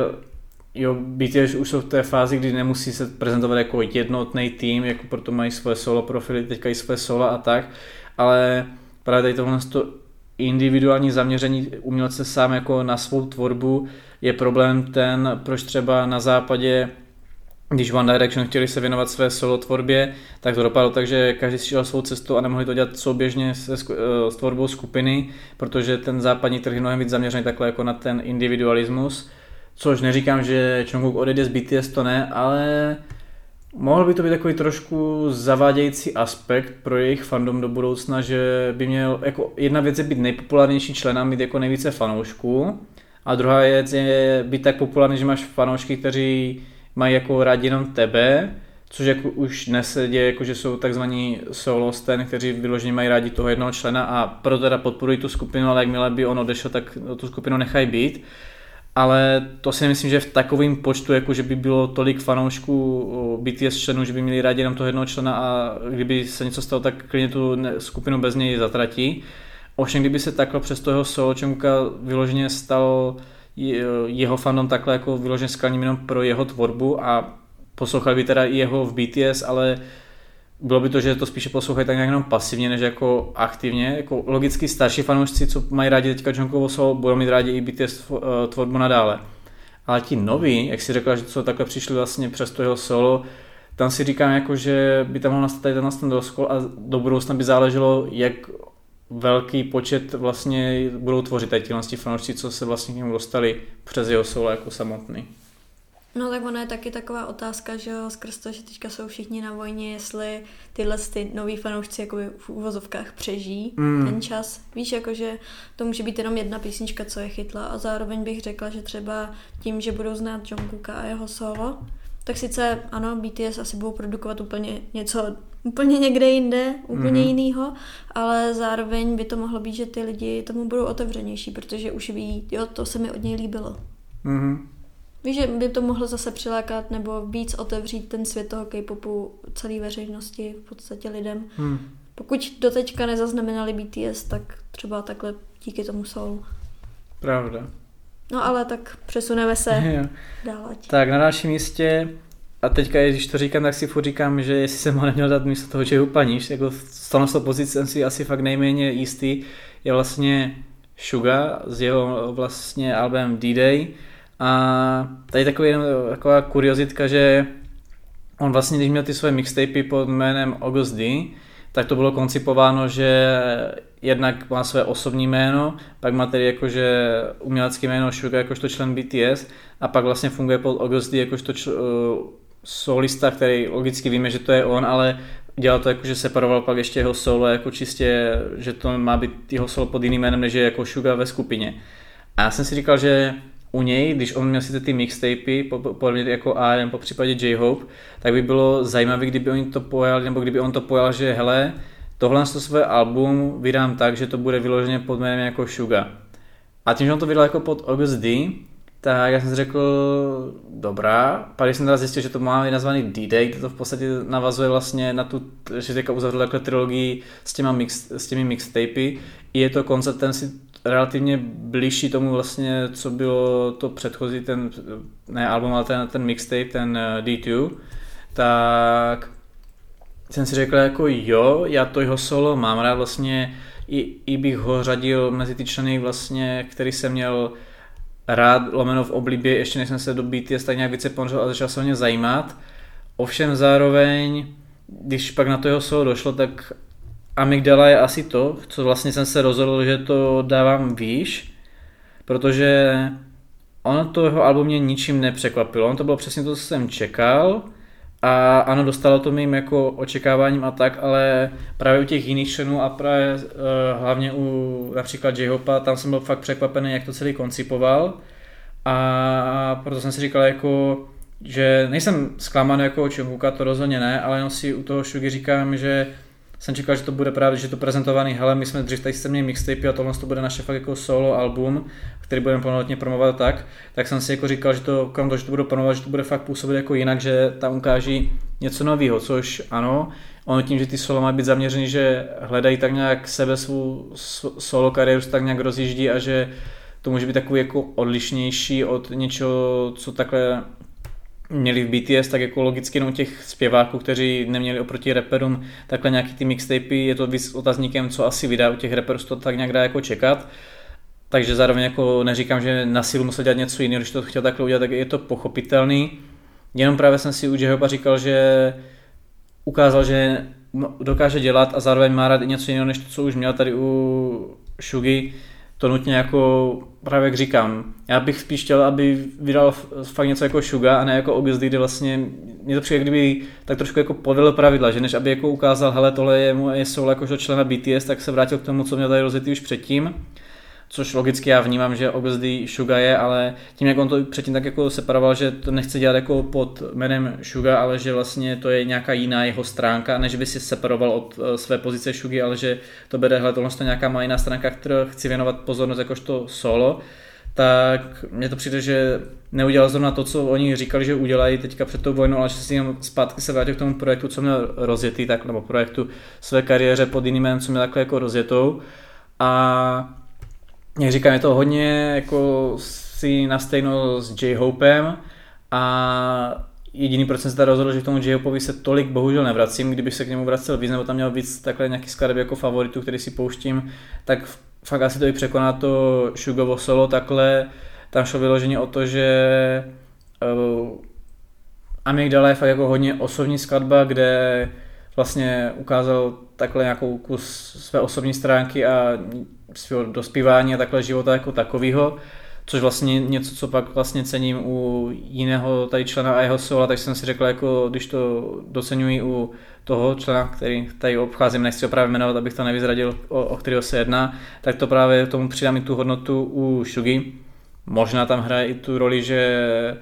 A: jo, BTS už jsou v té fázi, kdy nemusí se prezentovat jako jednotný tým, jako proto mají svoje solo profily, teďka i své solo a tak, ale právě tady tohle to individuální zaměření umělce sám jako na svou tvorbu je problém ten, proč třeba na západě když One Direction chtěli se věnovat své solo tvorbě, tak to dopadlo tak, že každý si šel svou cestu a nemohli to dělat souběžně se, s eh, tvorbou skupiny, protože ten západní trh je mnohem víc zaměřený takhle jako na ten individualismus, což neříkám, že Jungkook odejde z BTS, to ne, ale mohl by to být takový trošku zavádějící aspekt pro jejich fandom do budoucna, že by měl, jako jedna věc je být nejpopulárnější člen a mít jako nejvíce fanoušků, a druhá věc je být tak populární, že máš fanoušky, kteří mají jako rádi jenom tebe, což jako už dnes jako že jsou takzvaní solosten, kteří vyloženě mají rádi toho jednoho člena a proto teda podporují tu skupinu, ale jakmile by on odešel, tak tu skupinu nechají být. Ale to si nemyslím, že v takovém počtu, jako že by bylo tolik fanoušků BTS členů, že by měli rádi jenom toho jednoho člena a kdyby se něco stalo, tak klidně tu skupinu bez něj zatratí. Ovšem, kdyby se takhle přes toho solo Čenguka vyloženě stalo jeho fandom takhle jako vyloženě skalním jenom pro jeho tvorbu a poslouchali by teda i jeho v BTS, ale bylo by to, že to spíše poslouchají tak nějak jenom pasivně, než jako aktivně. Jako logicky starší fanoušci, co mají rádi teďka Jungkookovo solo, budou mít rádi i BTS eh, tvorbu nadále. Ale ti noví, jak si řekla, že co takhle přišli vlastně přes to jeho solo, tam si říkám, jako, že by tam mohl nastat tady ten rozkol a do budoucna by záleželo, jak velký počet vlastně budou tvořit tady ti fanoušci, co se vlastně k němu dostali přes jeho solo jako samotný.
B: No tak ona je taky taková otázka, že jo, skrz to, že teďka jsou všichni na vojně, jestli tyhle ty noví fanoušci jako v úvozovkách přežijí mm. ten čas. Víš, jakože to může být jenom jedna písnička, co je chytla a zároveň bych řekla, že třeba tím, že budou znát Jungkooka a jeho solo, tak sice ano, BTS asi budou produkovat úplně něco úplně někde jinde, úplně mm-hmm. jinýho, ale zároveň by to mohlo být, že ty lidi tomu budou otevřenější, protože už ví, jo, to se mi od něj líbilo. Mm-hmm. Víš, že by to mohlo zase přilákat nebo víc otevřít ten svět toho K-popu celé veřejnosti, v podstatě lidem. Mm. Pokud doteďka nezaznamenali BTS, tak třeba takhle díky tomu jsou.
A: Pravda.
B: No ale tak přesuneme se dál.
A: Tak na dalším místě a teďka, když to říkám, tak si furt říkám, že jestli jsem ho neměl dát místo toho, že je Paníš, jako v tomhle pozici jsem si asi fakt nejméně jistý, je vlastně Suga s jeho vlastně albem D-Day a tady takový, taková kuriozitka, že on vlastně, když měl ty své mixtapy pod jménem August D, tak to bylo koncipováno, že jednak má své osobní jméno, pak má tedy jakože umělecké jméno Suga jakožto člen BTS a pak vlastně funguje pod August D jakožto čl, solista, který logicky víme, že to je on, ale dělal to jako, že separoval pak ještě jeho solo, jako čistě, že to má být jeho solo pod jiným jménem, než je jako Suga ve skupině. A já jsem si říkal, že u něj, když on měl sice ty mixtapy, podobně jako AM, po případě J-Hope, tak by bylo zajímavé, kdyby oni to pojali, nebo kdyby on to pojal, že hele, tohle to své album vydám tak, že to bude vyloženě pod jménem jako Suga. A tím, že on to vydal jako pod August D, tak já jsem si řekl, dobrá. Pak jsem teda zjistil, že to má nazvaný D-Day, to v podstatě navazuje vlastně na tu, že teďka uzavřel jako trilogii s, těma mix, s těmi mixtapy. I je to koncept, ten si relativně blížší tomu vlastně, co bylo to předchozí, ten, ne album, ale ten, ten mixtape, ten eh, D2. Tak jsem si řekl jako jo, já to jeho solo mám rád vlastně, i, i bych ho řadil mezi ty členy vlastně, který jsem měl rád, lomeno v oblibě, ještě než jsem se do BTS tak nějak více ponořil a začal se o ně zajímat. Ovšem zároveň, když pak na to jeho solo došlo, tak Amygdala je asi to, co vlastně jsem se rozhodl, že to dávám výš, protože ono to jeho album mě ničím nepřekvapilo. On to bylo přesně to, co jsem čekal a ano, dostalo to mým jako očekáváním a tak, ale právě u těch jiných členů a právě uh, hlavně u například j tam jsem byl fakt překvapený, jak to celý koncipoval a proto jsem si říkal jako, že nejsem zklamaný jako Čunguka, to rozhodně ne, ale jenom si u toho Shugi říkám, že jsem čekal, že to bude právě, že to prezentovaný, hele, my jsme dřív tady jste měli mixtape a tohle to bude naše fakt jako solo album, který budeme plnohodně promovat tak, tak jsem si jako říkal, že to, krom toho, že to budu promovat, že to bude fakt působit jako jinak, že tam ukáží něco nového, což ano, ono tím, že ty solo mají být zaměřený, že hledají tak nějak sebe svou solo kariéru, tak nějak rozjíždí a že to může být takový jako odlišnější od něčeho, co takhle měli v BTS, tak jako logicky jenom těch zpěváků, kteří neměli oproti rapperům takhle nějaký ty mixtapy, je to víc otazníkem, co asi vydá u těch rapperů, to tak nějak dá jako čekat. Takže zároveň jako neříkám, že na sílu musel dělat něco jiného, když to chtěl takhle udělat, tak je to pochopitelný. Jenom právě jsem si u Jehopa říkal, že ukázal, že dokáže dělat a zároveň má rád i něco jiného, než to, co už měl tady u Shugi, to nutně jako, právě jak říkám, já bych spíš chtěl, aby vydal fakt něco jako Suga a ne jako Obviously, kde vlastně mě to přijde, kdyby tak trošku jako podvedl pravidla, že než aby jako ukázal, hele, tohle je moje solo jakožto člena BTS, tak se vrátil k tomu, co měl tady rozjetý už předtím což logicky já vnímám, že obviously Suga je, ale tím, jak on to předtím tak jako separoval, že to nechce dělat jako pod jménem Suga, ale že vlastně to je nějaká jiná jeho stránka, než by si separoval od uh, své pozice Shugi, ale že to bere, hele, tohle je nějaká má jiná stránka, kterou chci věnovat pozornost jakožto solo, tak mně to přijde, že neudělal zrovna to, co oni říkali, že udělají teďka před tou vojnou, ale že si jenom zpátky se vrátil k tomu projektu, co měl rozjetý, tak, nebo projektu své kariéře pod jiným jménem, co měl takhle jako rozjetou. A jak říkám, je to hodně jako si na stejno s J-Hopem a jediný proč jsem se tady rozhodl, že k tomu J-Hopovi se tolik bohužel nevracím, kdybych se k němu vracel víc, nebo tam měl víc takhle nějaký skladeb jako favoritu, který si pouštím, tak fakt asi to i překoná to Shugovo solo takhle, tam šlo vyloženě o to, že uh, Amygdala je fakt jako hodně osobní skladba, kde vlastně ukázal takhle nějakou kus své osobní stránky a svého dospívání a takhle života jako takového, což vlastně něco, co pak vlastně cením u jiného tady člena a jeho sola, tak jsem si řekl, jako když to docenuji u toho člena, který tady obcházím, nechci ho právě jmenovat, abych to nevyzradil, o, o kterého se jedná, tak to právě tomu přidám i tu hodnotu u Shugi. Možná tam hraje i tu roli, že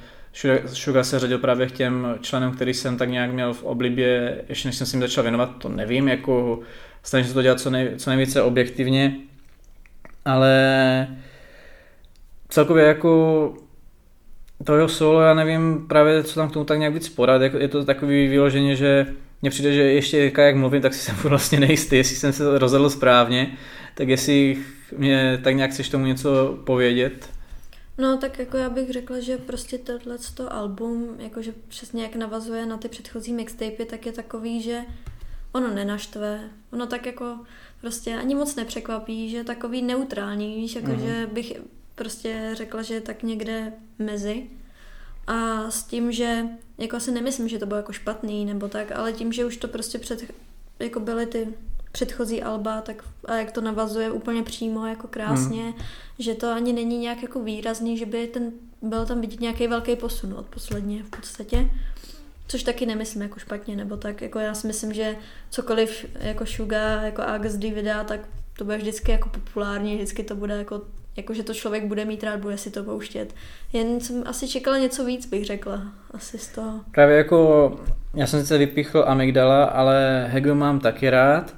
A: Suga se řadil právě k těm členům, který jsem tak nějak měl v oblibě, ještě než jsem si jim začal věnovat, to nevím, jako snažím se to dělat co, nej, co nejvíce objektivně, ale celkově jako to jeho solo, já nevím právě, co tam k tomu tak nějak víc podat, jako je to takový vyloženě, že mně přijde, že ještě jak mluvím, tak si jsem vlastně nejistý, jestli jsem se rozhodl správně, tak jestli mě tak nějak chceš tomu něco povědět.
B: No tak jako já bych řekla, že prostě tohle album, jakože přesně jak navazuje na ty předchozí mixtapy, tak je takový, že ono nenaštve, ono tak jako prostě ani moc nepřekvapí, že je takový neutrální, víš, jako mm-hmm. že bych prostě řekla, že je tak někde mezi. A s tím, že jako asi nemyslím, že to bylo jako špatný nebo tak, ale tím, že už to prostě před, jako byly ty předchozí alba, tak a jak to navazuje úplně přímo, jako krásně, mm. že to ani není nějak jako výrazný, že by ten, byl tam vidět nějaký velký posun od posledně v podstatě. Což taky nemyslím jako špatně, nebo tak, jako já si myslím, že cokoliv jako Suga, jako August D vydá, tak to bude vždycky jako populární, vždycky to bude jako, jako že to člověk bude mít rád, bude si to pouštět. Jen jsem asi čekala něco víc, bych řekla, asi z toho.
A: Právě jako, já jsem sice vypíchl Amygdala, ale Hegel mám taky rád,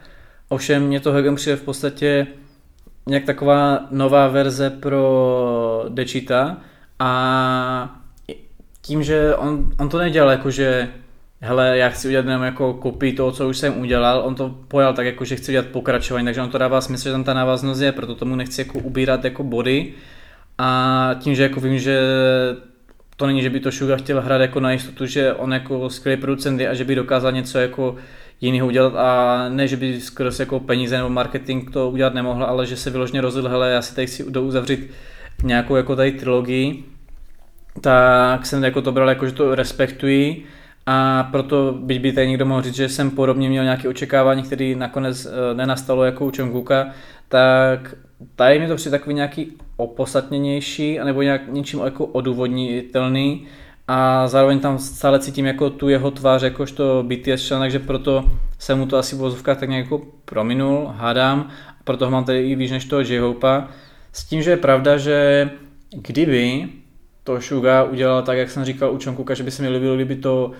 A: ovšem mě to Hegel přijde v podstatě nějak taková nová verze pro Dečita a tím, že on, on to nedělal jako, že hele, já chci udělat jenom jako kopii toho, co už jsem udělal, on to pojal tak jako, že chci udělat pokračování, takže on to dává smysl, že tam ta návaznost je, proto tomu nechci jako ubírat jako body. A tím, že jako vím, že to není, že by to Suga chtěl hrát jako na jistotu, že on jako skvělý producent je a že by dokázal něco jako jiného udělat a ne, že by skrz jako peníze nebo marketing to udělat nemohl, ale že se vyložně rozhodl, hele, já si tady chci uzavřít nějakou jako tady trilogii tak jsem jako to bral jako, že to respektuji a proto, byť by tady někdo mohl říct, že jsem podobně měl nějaké očekávání, které nakonec eh, nenastalo jako u Čonguka, tak tady mi to přijde takový nějaký opodstatněnější, anebo nějak něčím jako odůvodnitelný a zároveň tam stále cítím jako tu jeho tvář jakožto BTS člen, takže proto jsem mu to asi v vozovkách tak nějak jako prominul, hádám, proto ho mám tady i víc než toho J-Hopa. S tím, že je pravda, že kdyby to Suga udělal tak, jak jsem říkal u Čonkuka, že by se mi líbilo, kdyby to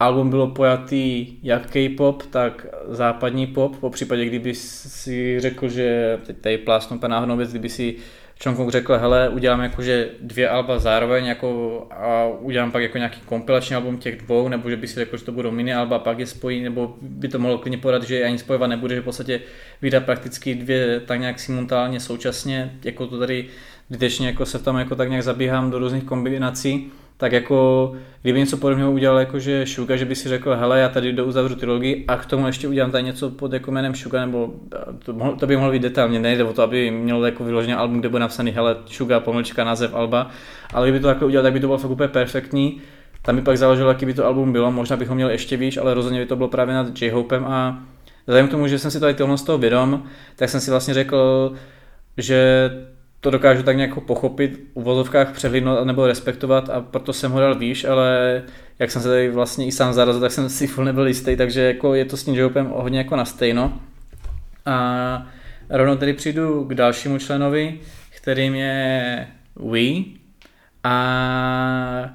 A: album bylo pojatý jak K-pop, tak západní pop, po případě kdyby si řekl, že teď tady plásnu náhodnou věc, kdyby si Čonkong řekl, hele, udělám jakože dvě alba zároveň jako a udělám pak jako nějaký kompilační album těch dvou, nebo že by si řekl, že to budou mini alba, pak je spojí, nebo by to mohlo klidně podat, že ani spojovat nebude, že v podstatě vydá prakticky dvě tak nějak simultánně současně, jako to tady zbytečně jako se tam jako tak nějak zabíhám do různých kombinací, tak jako kdyby něco podobného udělal jako že Suga, že by si řekl, hele, já tady do uzavřu trilogii a k tomu ještě udělám tady něco pod jako jménem Suga, nebo to, to by mohlo být detailně, nejde o to, aby mělo jako vyloženě album, kde bude napsaný, hele, Suga, pomlčka, název Alba, ale kdyby to takhle udělal, tak by to bylo fakt úplně perfektní. Tam by pak záleželo, jaký by to album bylo, možná bychom měli ještě víc, ale rozhodně by to bylo právě nad J-Hopem a vzhledem k tomu, že jsem si tady tohle z toho vědom, tak jsem si vlastně řekl, že to dokážu tak nějak pochopit, v vozovkách přehlídnout nebo respektovat a proto jsem ho dal výš, ale jak jsem se tady vlastně i sám zarazil, tak jsem si furt nebyl jistý, takže jako je to s tím Jopem hodně jako na stejno. A rovnou tedy přijdu k dalšímu členovi, kterým je Wii. A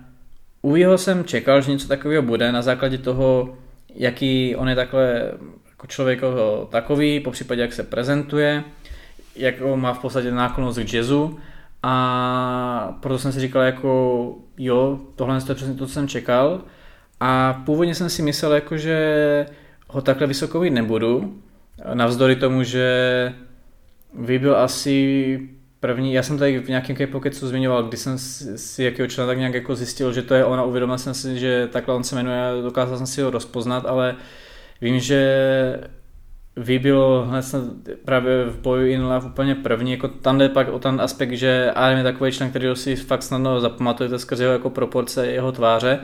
A: u jeho jsem čekal, že něco takového bude na základě toho, jaký on je takhle jako člověk takový, po případě jak se prezentuje jak má v podstatě náklonost k jazzu. A proto jsem si říkal jako jo, tohle je přesně to, co jsem čekal. A původně jsem si myslel jako, že ho takhle vysoko mít nebudu, navzdory tomu, že byl asi první, já jsem tady v nějakém K-Pocketu zmiňoval, když jsem si jakého člena tak nějak jako zjistil, že to je ona, uvědomil jsem si, že takhle on se jmenuje, dokázal jsem si ho rozpoznat, ale vím, že snad právě v boju In Love úplně první, jako tam jde pak o ten aspekt, že Adam je takový člen, který si fakt snadno zapamatujete skrze jeho jako proporce jeho tváře.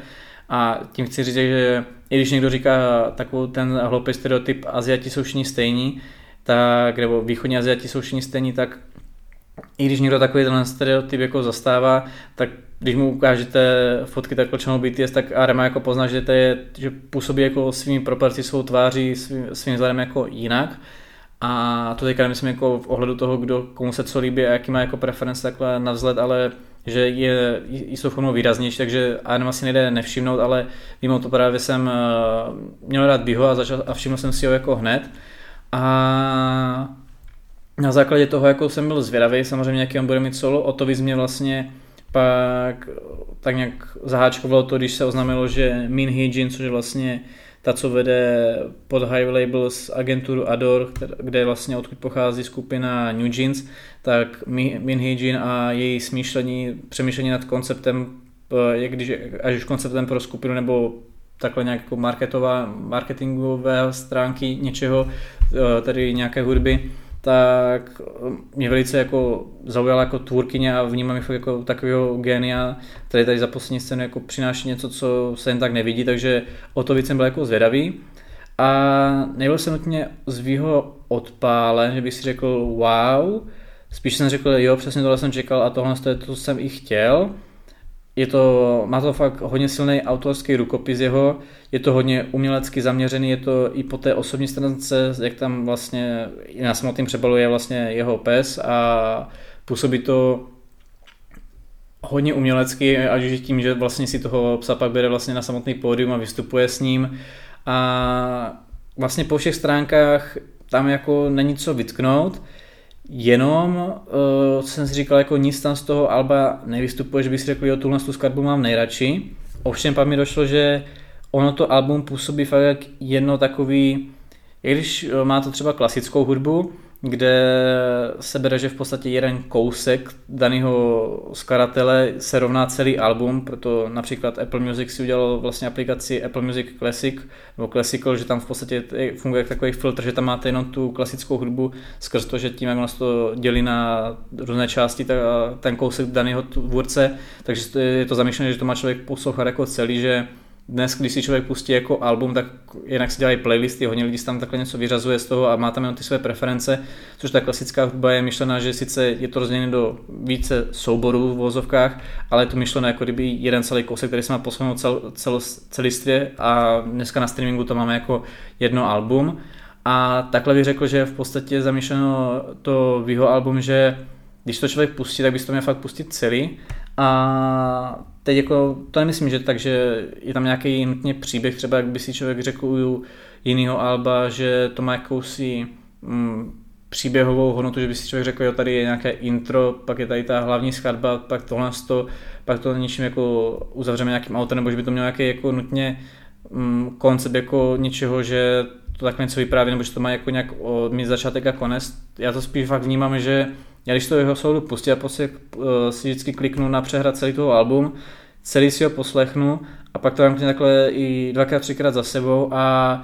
A: A tím chci říct, že i když někdo říká takovou ten hloupý stereotyp Aziati jsou všichni stejní, tak, nebo východní Aziati jsou všichni stejní, tak i když někdo takový ten stereotyp jako zastává, tak když mu ukážete fotky takhle členů BTS, tak Arema jako pozná, že, to je, že působí jako svými proporci svou tváří, svým, svým vzhledem jako jinak. A to teďka nemyslím jako v ohledu toho, kdo, komu se co líbí a jaký má jako preference takhle na vzhled, ale že je, jsou formou výraznější, takže Adam asi nejde nevšimnout, ale mimo to právě jsem uh, měl rád Biho a, začal, a všiml jsem si ho jako hned. A na základě toho jako jsem byl zvědavý, samozřejmě jaký on bude mít solo, o to víc mě vlastně pak tak nějak zaháčkovalo to, když se oznámilo, že Min Hee-jin, což je vlastně ta, co vede pod High Labels agenturu Ador, kde vlastně odkud pochází skupina New Jeans, tak Min Hee-jin a její smýšlení, přemýšlení nad konceptem, eh, jak když, až už konceptem pro skupinu nebo takhle nějak jako marketová, marketingové stránky něčeho, eh, tedy nějaké hudby, tak mě velice jako zaujala jako tvůrkyně a vnímám ji jako takového genia, který tady za poslední scénu jako přináší něco, co se jen tak nevidí, takže o to víc jsem byl jako zvědavý. A nebyl jsem nutně z výho odpálen, že bych si řekl wow, spíš jsem řekl jo, přesně tohle jsem čekal a tohle je to, co jsem i chtěl je to, má to fakt hodně silný autorský rukopis jeho, je to hodně umělecky zaměřený, je to i po té osobní stránce, jak tam vlastně na samotném přebalu je vlastně jeho pes a působí to hodně umělecky, ať už tím, že vlastně si toho psa pak bere vlastně na samotný pódium a vystupuje s ním. A vlastně po všech stránkách tam jako není co vytknout, Jenom uh, jsem si říkal, jako nic tam z toho Alba nevystupuje, že bych si řekl, jo, tuhle tu skladbu mám nejradši. Ovšem pak mi došlo, že ono to album působí fakt jak jedno takový, i když eh, má to třeba klasickou hudbu, kde se bere, že v podstatě jeden kousek daného skladatele se rovná celý album, proto například Apple Music si udělal vlastně aplikaci Apple Music Classic nebo Classical, že tam v podstatě funguje takový filtr, že tam máte jenom tu klasickou hudbu skrz to, že tím, jak nás to dělí na různé části, tak ten kousek daného tvůrce, takže je to zamýšlené, že to má člověk poslouchat jako celý, že dnes, když si člověk pustí jako album, tak jinak si dělají playlisty, hodně lidí tam takhle něco vyřazuje z toho a má tam jenom ty své preference, což ta klasická hudba je myšlená, že sice je to rozdělené do více souborů v vozovkách, ale je to myšlené jako kdyby jeden celý kousek, který se má posunout cel, cel, celistvě a dneska na streamingu to máme jako jedno album. A takhle bych řekl, že v podstatě zamýšleno to v jeho album, že když to člověk pustí, tak by to měl fakt pustit celý A teď jako, to nemyslím, že tak, že je tam nějaký nutně příběh, třeba jak by si člověk řekl u jiného alba, že to má jakousi mm, příběhovou hodnotu, že by si člověk řekl, jo, tady je nějaké intro, pak je tady ta hlavní skladba, pak tohle to, pak to něčím jako uzavřeme nějakým autem, nebo že by to mělo nějaký jako nutně mm, koncept jako něčeho, že to takhle něco vypráví, nebo že to má jako nějak o, mít začátek a konec. Já to spíš fakt vnímám, že já když to jeho soudu pustím a prostě uh, si vždycky kliknu na přehrad celý toho album, celý si ho poslechnu a pak to mám takhle i dvakrát, třikrát za sebou a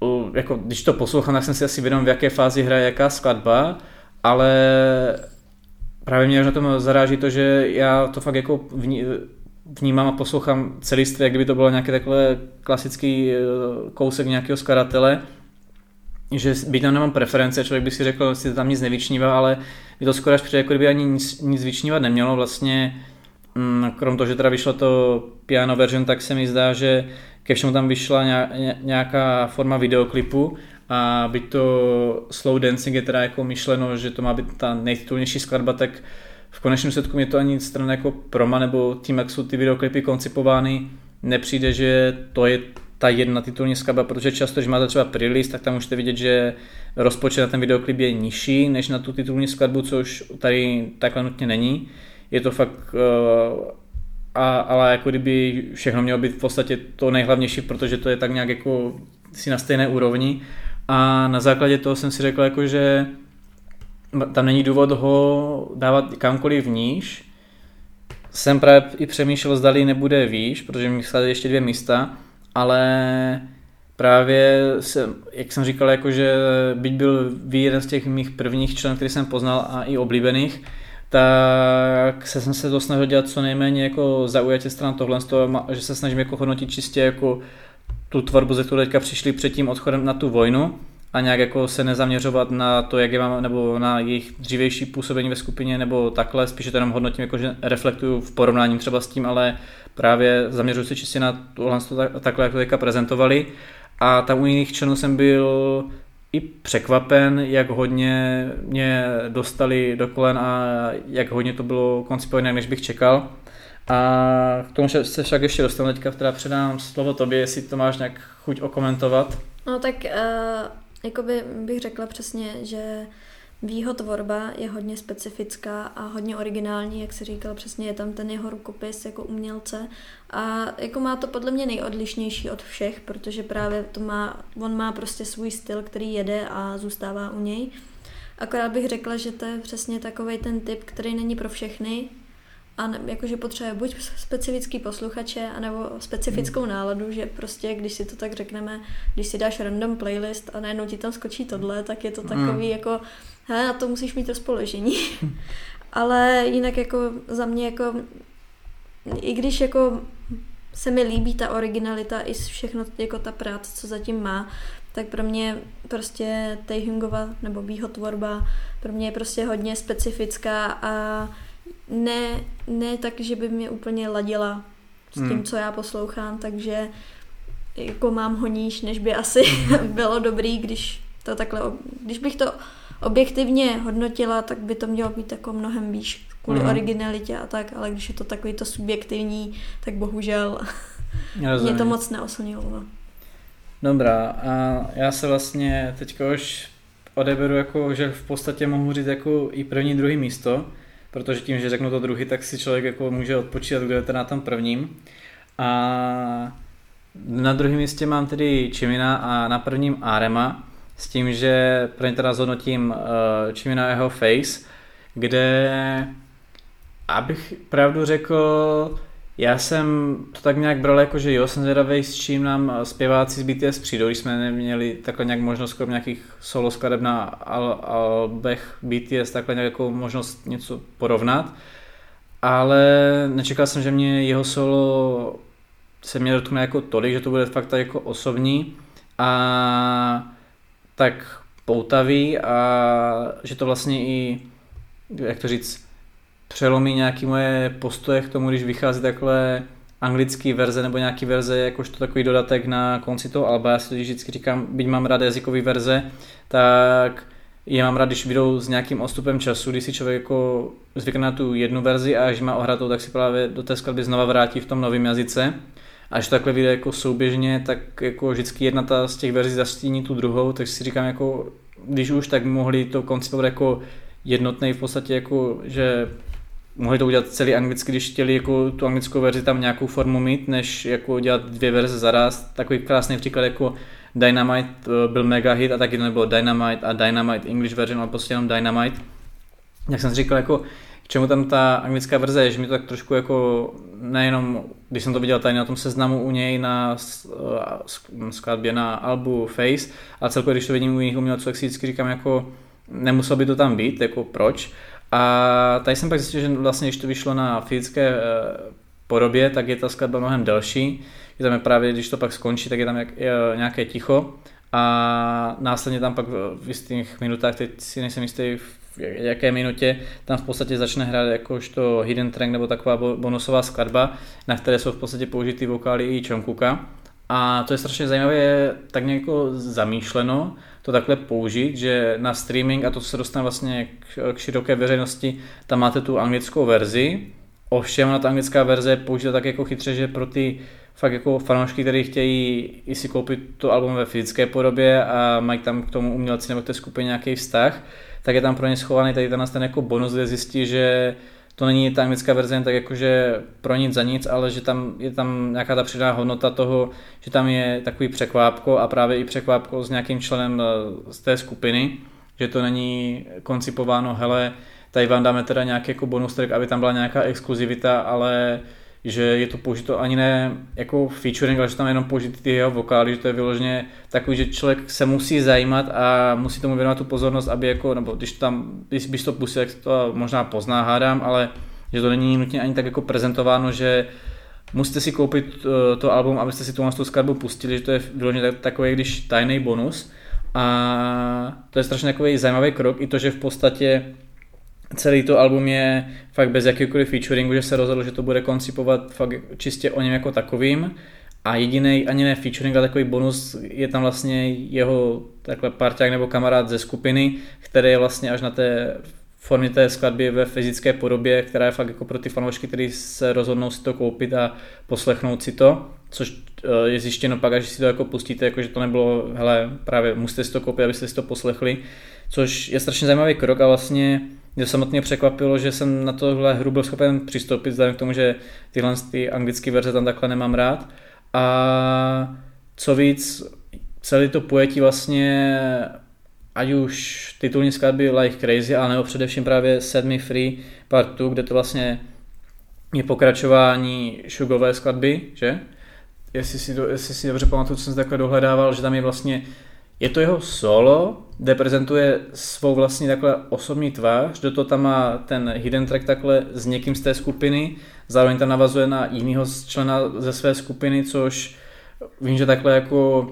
A: uh, jako, když to poslouchám, tak jsem si asi vědom, v jaké fázi hraje jaká skladba, ale právě mě na tom zaráží to, že já to fakt jako vní, vnímám a poslouchám celý jak kdyby to bylo nějaký takhle klasický eh, kousek nějakého skladatele, že byť tam nemám preference, člověk by si řekl, že tam nic nevyčnívá, ale je to skoro až přijde, jako kdyby ani nic, nic vyčnívat nemělo. Vlastně, mm, krom toho, že teda vyšlo to piano version, tak se mi zdá, že ke všemu tam vyšla nějaká forma videoklipu a byť to slow dancing je teda jako myšleno, že to má být ta nejtitulnější skladba, tak v konečném světku mě to ani strana jako Proma nebo tím, jak jsou ty videoklipy koncipovány, nepřijde, že to je ta jedna titulní skladba, protože často, když máte třeba prelist, tak tam můžete vidět, že rozpočet na ten videoklip je nižší než na tu titulní skladbu, což tady takhle nutně není. Je to fakt uh, a, ale jako kdyby všechno mělo být v podstatě to nejhlavnější, protože to je tak nějak jako si na stejné úrovni a na základě toho jsem si řekl, jako, že tam není důvod ho dávat kamkoliv níž. Jsem právě i přemýšlel, zdali nebude výš, protože mi schází ještě dvě místa, ale právě jsem, jak jsem říkal, jako že byť byl jeden z těch mých prvních členů, který jsem poznal a i oblíbených, tak se jsem se to snažil dělat co nejméně jako zaujatě stran tohle, z toho, že se snažím jako hodnotit čistě jako tu tvorbu, ze kterou teďka přišli před tím odchodem na tu vojnu a nějak jako se nezaměřovat na to, jak je mám, nebo na jejich dřívější působení ve skupině, nebo takhle, spíše to jenom hodnotím, jako že reflektuju v porovnání třeba s tím, ale právě zaměřuji se čistě na tohle, takhle, jak to teďka prezentovali. A tam u jiných členů jsem byl i překvapen, jak hodně mě dostali do kolen a jak hodně to bylo koncipované, než bych čekal. A k tomu se však ještě dostanu teďka, teda předám slovo tobě, jestli to máš nějak chuť okomentovat.
B: No tak uh, jakoby bych řekla přesně, že Výho tvorba je hodně specifická a hodně originální, jak se říkal, přesně je tam ten jeho rukopis jako umělce a jako má to podle mě nejodlišnější od všech, protože právě to má, on má prostě svůj styl, který jede a zůstává u něj. Akorát bych řekla, že to je přesně takový ten typ, který není pro všechny, a ne, jakože potřebuje buď specifický posluchače, anebo specifickou hmm. náladu, že prostě, když si to tak řekneme, když si dáš random playlist a najednou ti tam skočí tohle, tak je to hmm. takový hmm. jako, hele, na to musíš mít rozpoložení. Ale jinak jako za mě jako, i když jako se mi líbí ta originalita i všechno jako ta práce, co zatím má, tak pro mě prostě Taehungova nebo Výho tvorba pro mě je prostě hodně specifická a ne, ne tak, že by mě úplně ladila s tím, hmm. co já poslouchám, takže jako mám honíš, než by asi bylo dobrý, když to takhle, když bych to objektivně hodnotila, tak by to mělo být jako mnohem výš kvůli mm. originalitě a tak, ale když je to takový to subjektivní, tak bohužel mě to moc neoslnilo. No.
A: Dobrá, a já se vlastně teďka už odeberu jako, že v podstatě mohu říct jako i první, druhý místo, protože tím, že řeknu to druhý, tak si člověk jako může odpočítat, kdo je ten na tom prvním. A na druhém místě mám tedy Čimina a na prvním Arema, s tím, že první teda zhodnotím uh, Čimina jeho face, kde abych pravdu řekl, já jsem to tak nějak bral jako, že jo, jsem zvědavý, s čím nám zpěváci z BTS přijdou, když jsme neměli takhle nějak možnost krom nějakých solo skladeb na al- albech BTS, takhle nějakou možnost něco porovnat. Ale nečekal jsem, že mě jeho solo se mě dotkne jako tolik, že to bude fakt tak jako osobní a tak poutavý a že to vlastně i, jak to říct, přelomí nějaký moje postoje k tomu, když vychází takhle anglický verze nebo nějaký verze, jakožto takový dodatek na konci toho alba. Já si to vždycky říkám, byť mám rád jazykový verze, tak je mám rád, když vyjdou s nějakým odstupem času, když si člověk jako zvykne na tu jednu verzi a až má ohratou, tak si právě do té skladby znova vrátí v tom novém jazyce. A až to takhle vyjde jako souběžně, tak jako vždycky jedna ta z těch verzí zastíní tu druhou, tak si říkám jako, když už, tak mohli to koncipovat jako jednotný v podstatě jako, že mohli to udělat celý anglicky, když chtěli jako tu anglickou verzi tam nějakou formu mít, než jako dělat dvě verze zaraz. Takový krásný příklad jako Dynamite eh, byl mega hit a taky to nebylo Dynamite a Dynamite English version, ale prostě jenom Dynamite. Jak jsem říkal, jako k čemu tam ta anglická verze je, že mi to tak trošku jako nejenom, když jsem to viděl tady na tom seznamu u něj na eh, skladbě na albu Face, ale celkově, když to vidím u jiných umělců, tak si vždycky říkám jako nemuselo by to tam být, jako proč. A tady jsem pak zjistil, že vlastně, když to vyšlo na fyzické eh, podobě, tak je ta skladba mnohem delší. Je tam je právě, když to pak skončí, tak je tam jak, je, nějaké ticho a následně tam pak v jistých minutách, teď si nejsem jistý v jaké minutě, tam v podstatě začne hrát jakožto hidden track nebo taková bonusová skladba, na které jsou v podstatě použity vokály i Čonkuka. A to je strašně zajímavé, tak nějak zamýšleno, to takhle použít, že na streaming, a to se dostane vlastně k, k široké veřejnosti, tam máte tu anglickou verzi, ovšem na ta anglická verze je použita tak jako chytře, že pro ty fakt jako fanoušky, kteří chtějí i si koupit to album ve fyzické podobě a mají tam k tomu umělci nebo k té skupině nějaký vztah, tak je tam pro ně schovaný tady ten, ten jako bonus, kde zjistí, že to není ta anglická verze jen tak jakože pro nic za nic, ale že tam je tam nějaká ta přidaná hodnota toho, že tam je takový překvápko a právě i překvápko s nějakým členem eh, z té skupiny, že to není koncipováno, hele, tady vám dáme teda nějaký jako bonus track, aby tam byla nějaká exkluzivita, ale že je to použito ani ne jako featuring, ale že tam jenom použít ty jeho vokály, že to je vyloženě takový, že člověk se musí zajímat a musí tomu věnovat tu pozornost, aby jako, nebo když tam, když bys to pustil, tak to možná pozná, hádám, ale že to není nutně ani tak jako prezentováno, že musíte si koupit eh, to album, abyste si tu tu skladbu pustili, že to je vyloženě takový, když tajný bonus. A to je strašně takový zajímavý krok, i to, že v podstatě celý to album je fakt bez jakýkoliv featuringu, že se rozhodl, že to bude koncipovat fakt čistě o něm jako takovým. A jediný ani ne featuring, ale takový bonus je tam vlastně jeho takhle parťák nebo kamarád ze skupiny, který je vlastně až na té formě té skladby ve fyzické podobě, která je fakt jako pro ty fanoušky, kteří se rozhodnou si to koupit a poslechnout si to, což je zjištěno pak, až si to jako pustíte, jako že to nebylo, hele, právě musíte si to koupit, abyste si to poslechli, což je strašně zajímavý krok a vlastně mě samotně překvapilo, že jsem na tohle hru byl schopen přistoupit, vzhledem k tomu, že tyhle ty anglické verze tam takhle nemám rád. A co víc, celý to pojetí vlastně, ať už titulní skladby Like Crazy, ale nebo především právě sedmi Free Part 2, kde to vlastně je pokračování šugové skladby, že? Jestli si, do, jestli si dobře pamatuju, co jsem takhle dohledával, že tam je vlastně je to jeho solo, kde prezentuje svou vlastní takhle osobní tvář, do toho tam má ten hidden track takhle s někým z té skupiny, zároveň tam navazuje na jiného člena ze své skupiny, což vím, že takhle jako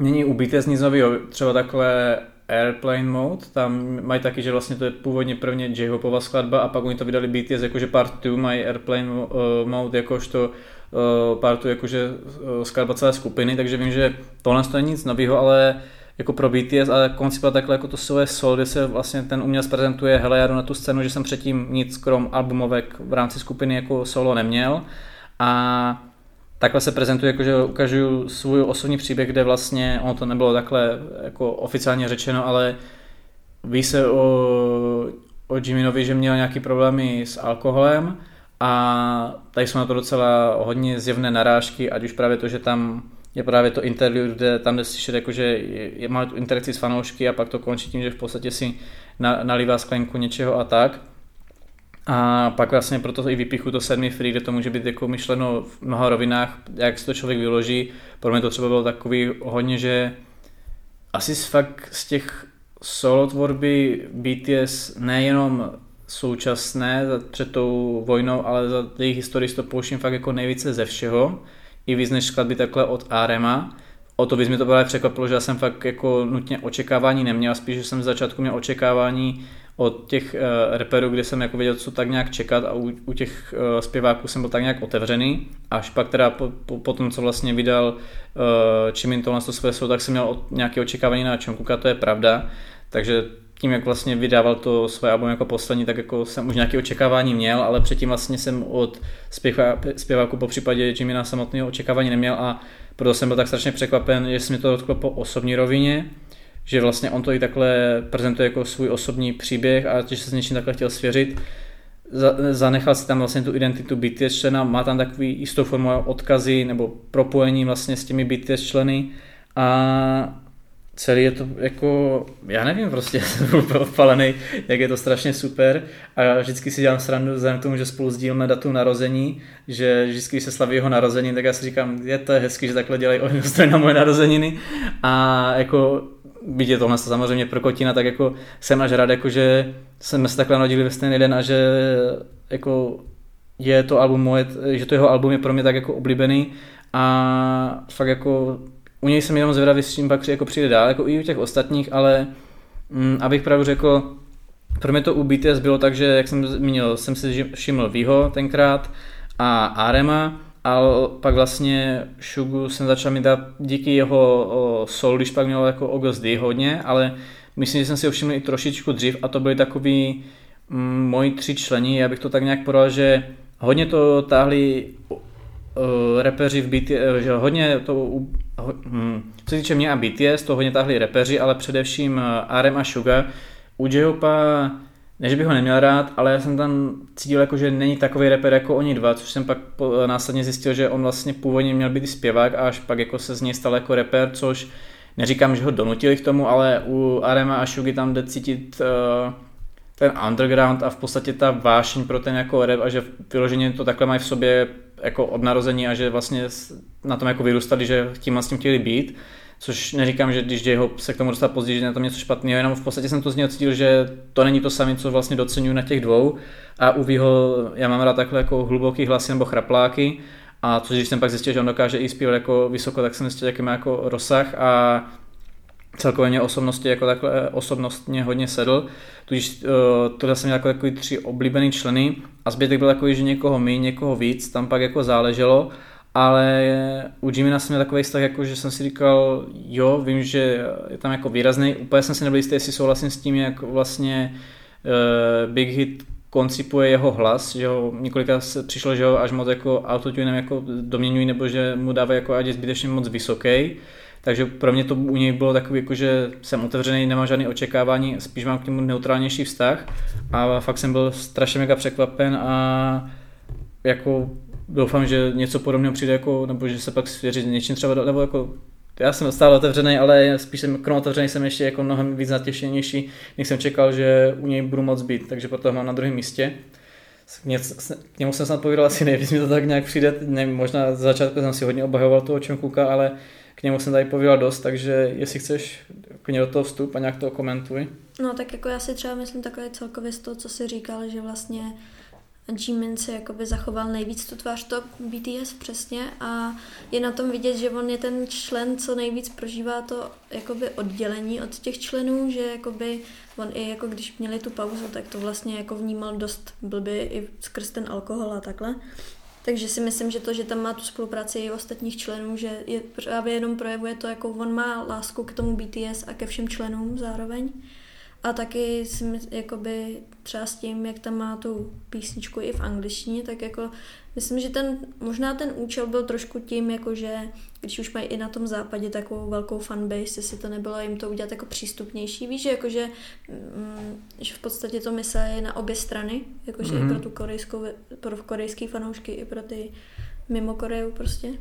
A: není u BTS nic nového, třeba takhle Airplane Mode, tam mají taky, že vlastně to je původně prvně J-hopová skladba a pak oni to vydali BTS jakože part 2, mají Airplane Mode jakožto partu jakože uh, skladba celé skupiny, takže vím, že tohle to není nic nového, ale jako pro BTS, ale koncipovat takhle jako to svoje sol, kde se vlastně ten umělec prezentuje, hele, já jdu na tu scénu, že jsem předtím nic krom albumovek v rámci skupiny jako solo neměl. A takhle se prezentuje, jakože ukážu svůj osobní příběh, kde vlastně, ono to nebylo takhle jako oficiálně řečeno, ale ví se o, o Jiminovi, že měl nějaký problémy s alkoholem a tady jsou na to docela hodně zjevné narážky, ať už právě to, že tam je právě to interview, kde tam jde slyšet, jako, že je, je, má tu interakci s fanoušky a pak to končí tím, že v podstatě si na, nalívá sklenku něčeho a tak. A pak vlastně proto i vypichu to sedmi free, kde to může být jako myšleno v mnoha rovinách, jak si to člověk vyloží. Pro mě to třeba bylo takový hodně, že asi fakt z těch solo tvorby BTS nejenom současné před tou vojnou, ale za jejich historii to pouštím fakt jako nejvíce ze všeho, i víc než skladby takhle od Arema. O to víc mi to právě překvapilo, že já jsem fakt jako nutně očekávání neměl, spíš, že jsem z začátku měl očekávání od těch uh, reperů, kde jsem jako věděl, co tak nějak čekat a u, u těch uh, zpěváků jsem byl tak nějak otevřený. Až pak teda po, po, po tom, co vlastně vydal uh, Čimin tohle to své tak jsem měl od, nějaké očekávání na Čonkuka, to je pravda. takže tím, jak vlastně vydával to svoje album jako poslední, tak jako jsem už nějaké očekávání měl, ale předtím vlastně jsem od zpěváku po případě Jimina samotného očekávání neměl a proto jsem byl tak strašně překvapen, že se mi to dotklo po osobní rovině, že vlastně on to i takhle prezentuje jako svůj osobní příběh a že se s něčím takhle chtěl svěřit. Zanechal si tam vlastně tu identitu BTS člena, má tam takový jistou formu odkazy nebo propojení vlastně s těmi BTS členy a celý je to jako, já nevím, prostě jsem odpalený, jak je to strašně super. A vždycky si dělám srandu vzhledem k tomu, že spolu sdílíme datum narození, že vždycky, se slaví jeho narození, tak já si říkám, je to hezky, že takhle dělají oni na moje narozeniny. A jako byť je tohle samozřejmě pro kotina, tak jako jsem až rád, jako že jsme se takhle narodili ve stejný den a že jako je to album moje, že to jeho album je pro mě tak jako oblíbený. A fakt jako u něj jsem jenom zvědavý, s čím pak jako přijde dál, jako i u těch ostatních, ale mm, abych pravdu řekl, pro mě to u BTS bylo tak, že jak jsem zmínil, jsem si všiml Viho tenkrát a Arema, a pak vlastně Šugu jsem začal mít dát díky jeho o, když pak měl jako Ogosdy hodně, ale myslím, že jsem si ho všiml i trošičku dřív a to byly takový mm, moji tři členi, já bych to tak nějak podal, že hodně to táhli uh, repeři v BTS, uh, že hodně to, uh, hm, co se týče mě a BTS, to hodně táhli repeři, ale především uh, Arem a Suga. U J-Hopa než bych ho neměl rád, ale já jsem tam cítil, jako, že není takový rapper jako oni dva, což jsem pak po, následně zjistil, že on vlastně původně měl být zpěvák a až pak jako se z něj stal jako rapper, což neříkám, že ho donutili k tomu, ale u Arema a Shugi tam jde cítit uh, ten underground a v podstatě ta vášeň pro ten jako rap a že vyloženě to takhle mají v sobě jako od narození a že vlastně na tom jako vyrůstali, že tím s tím chtěli být. Což neříkám, že když jeho se k tomu dostat později, že na tom něco špatného, jenom v podstatě jsem to z něho cítil, že to není to samé, co vlastně docenuju na těch dvou. A u Výho já mám rád takhle jako hluboký hlasy nebo chrapláky. A což když jsem pak zjistil, že on dokáže i zpívat jako vysoko, tak jsem zjistil, jaký má jako rozsah. A celkově mě osobnosti jako takhle osobnostně hodně sedl, tudíž uh, jsem měl jako takový tři oblíbený členy a zbytek byl takový, že někoho mi, někoho víc, tam pak jako záleželo. Ale u Jimina jsem měl takový vztah, jako, že jsem si říkal, jo, vím, že je tam jako výrazný, úplně jsem si nebyl jistý, jestli souhlasím s tím, jak vlastně uh, Big Hit koncipuje jeho hlas, že ho několikrát se přišlo, že ho až moc jako autotunem jako doměňují, nebo že mu dávají jako ať je zbytečně moc vysoký. Takže pro mě to u něj bylo takový, jako, že jsem otevřený, nemám žádné očekávání, spíš mám k němu neutrálnější vztah. A fakt jsem byl strašně mega překvapen a jako doufám, že něco podobného přijde, jako, nebo že se pak svěří něčím třeba, nebo jako já jsem stále otevřený, ale spíš jsem krom otevřený jsem ještě jako mnohem víc natěšenější, než jsem čekal, že u něj budu moc být, takže proto ho mám na druhém místě. K němu jsem snad povídal asi nejvíc, mi to tak nějak přijde, ne, možná za začátku jsem si hodně obhajoval toho Čemkuka, ale k němu jsem tady povídal dost, takže jestli chceš k do toho vstup a nějak to komentuj.
B: No tak jako já si třeba myslím takové celkově z toho, co jsi říkal, že vlastně Jimin si jakoby zachoval nejvíc tu tvář to BTS přesně a je na tom vidět, že on je ten člen, co nejvíc prožívá to jakoby oddělení od těch členů, že jakoby on i jako když měli tu pauzu, tak to vlastně jako vnímal dost blbě i skrz ten alkohol a takhle. Takže si myslím, že to, že tam má tu spolupráci i ostatních členů, že je právě jenom projevuje to, jako on má lásku k tomu BTS a ke všem členům zároveň. A taky si jakoby třeba s tím, jak tam má tu písničku i v angličtině, tak jako myslím, že ten, možná ten účel byl trošku tím, jako že když už mají i na tom západě takovou velkou fanbase, jestli to nebylo jim to udělat jako přístupnější, víš, že jakože mm, že v podstatě to mysleli na obě strany, jakože mm-hmm. i pro mhm. tu korejskou, pro korejský fanoušky, i pro ty mimo Koreu prostě.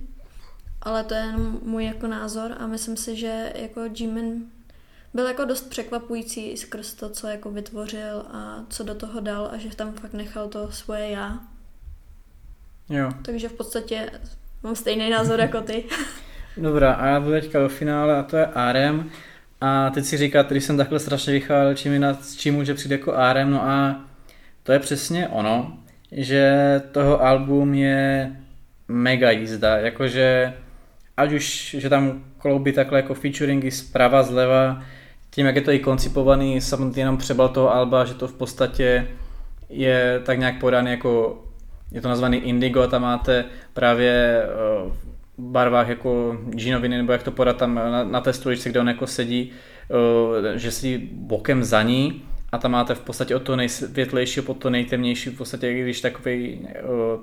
B: Ale to je jenom můj jako názor a myslím si, že jako Jimin byl jako dost překvapující skrz to, co jako vytvořil a co do toho dal a že tam fakt nechal to svoje já.
A: Jo.
B: Takže v podstatě mám stejný názor jako ty.
A: Dobrá, a já budu teďka do finále a to je Arem. A teď si říkáte, když jsem takhle strašně vychválil, čím, na, s čím může přijít jako Arem, no a to je přesně ono, že toho album je mega jízda, jakože ať už, že tam kloubí takhle jako featuringy zprava, zleva, tím, jak je to i koncipovaný, samotný jenom přebal toho Alba, že to v podstatě je tak nějak podaný jako, je to nazvaný indigo, tam máte právě v barvách jako džínoviny, nebo jak to podat tam na, na té stoličce, kde on jako sedí, že si bokem za ní a tam máte v podstatě od toho nejsvětlejšího po to nejtemnější, v podstatě když takový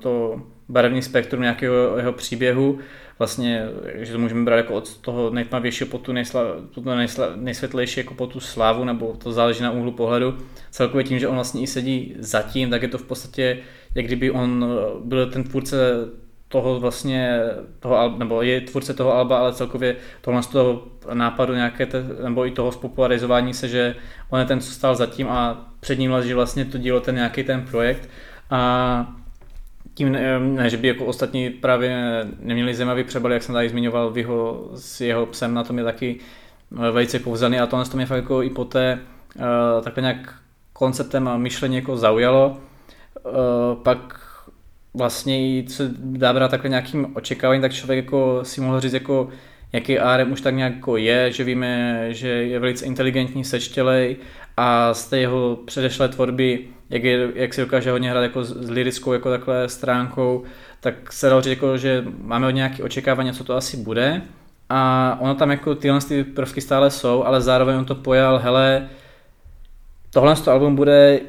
A: to barevný spektrum nějakého jeho příběhu, vlastně, že to můžeme brát jako od toho nejtmavějšího po tu, po tu nejsvětlejší jako po tu slávu, nebo to záleží na úhlu pohledu. Celkově tím, že on vlastně i sedí zatím, tak je to v podstatě, jak kdyby on byl ten tvůrce toho vlastně, toho, nebo je tvůrce toho alba, ale celkově tohle z toho nápadu nějaké, te, nebo i toho spopularizování se, že on je ten, co stál zatím a před ním leží vlastně to dílo, ten nějaký ten projekt a tím ne, ne, že by jako ostatní právě neměli zajímavý přebal, jak jsem tady zmiňoval, v jeho, s jeho psem na tom je taky eh, velice kouzelný a tohle to mě fakt jako i poté uh, takhle nějak konceptem a myšlení jako zaujalo. Uh, pak vlastně i dá brát takhle nějakým očekáváním, tak člověk jako si mohl říct jako jaký ARM už tak nějak jako je, že víme, že je velice inteligentní, sečtělej a z té jeho předešlé tvorby, jak, je, jak si dokáže hodně hrát jako s, s lirickou jako takhle stránkou, tak se dalo říct, jako, že máme od nějaké očekávání, co to asi bude. A ono tam jako tyhle ty prvky stále jsou, ale zároveň on to pojal, hele, tohle to album bude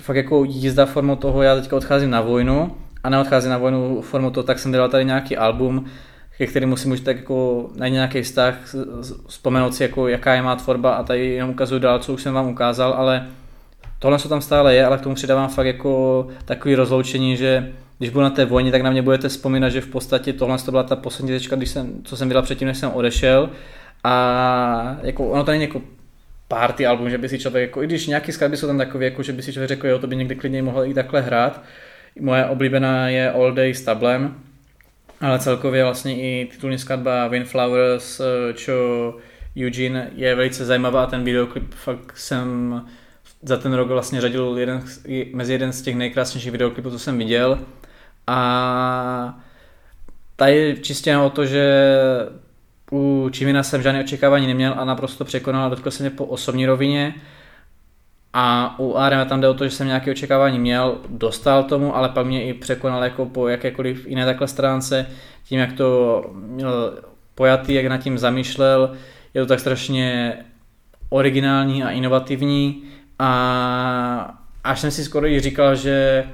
A: fakt jako jízda formou toho, já teďka odcházím na vojnu a neodcházím na vojnu formou toho, tak jsem dělal tady nějaký album, ke kterému si můžete jako najít nějaký vztah, vzpomenout si, jako, jaká je má tvorba a tady jenom ukazuju dál, co už jsem vám ukázal, ale tohle, co tam stále je, ale k tomu přidávám fakt jako takový rozloučení, že když budu na té vojně, tak na mě budete vzpomínat, že v podstatě tohle to byla ta poslední tečka, když jsem, co jsem vydal předtím, než jsem odešel. A jako, ono to není jako party album, že by si člověk, jako, i když nějaký skladby jsou tam takové, jako, že by si člověk řekl, jo, to by někdy klidně mohl i takhle hrát. Moje oblíbená je All Day s Tablem, ale celkově vlastně i titulní skladba Windflowers, čo Eugene je velice zajímavá a ten videoklip fakt jsem za ten rok vlastně řadil jeden, mezi jeden z těch nejkrásnějších videoklipů, co jsem viděl. A tady čistě o to, že u Čimina jsem žádné očekávání neměl a naprosto překonal, dotkl se mě po osobní rovině. A u Arema tam jde o to, že jsem nějaké očekávání měl, dostal tomu, ale pak mě i překonal jako po jakékoliv jiné takhle stránce, tím jak to měl pojatý, jak nad tím zamýšlel, je to tak strašně originální a inovativní a až jsem si skoro i říkal, že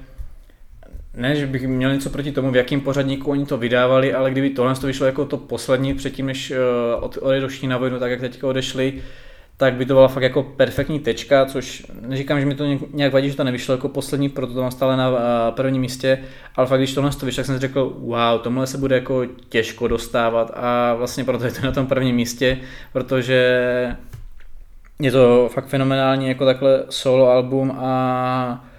A: ne, že bych měl něco proti tomu, v jakém pořadníku oni to vydávali, ale kdyby tohle to vyšlo jako to poslední předtím, než uh, odešli na vojnu, tak jak teďka odešli, tak by to byla fakt jako perfektní tečka, což neříkám, že mi to nějak vadí, že to nevyšlo jako poslední, proto to mám stále na eh, prvním místě, ale fakt když tohle to vyšlo, tak jsem si řekl, wow, tomuhle se bude jako těžko dostávat. A vlastně proto je to na tom prvním místě, protože je to fakt fenomenální jako takhle solo album a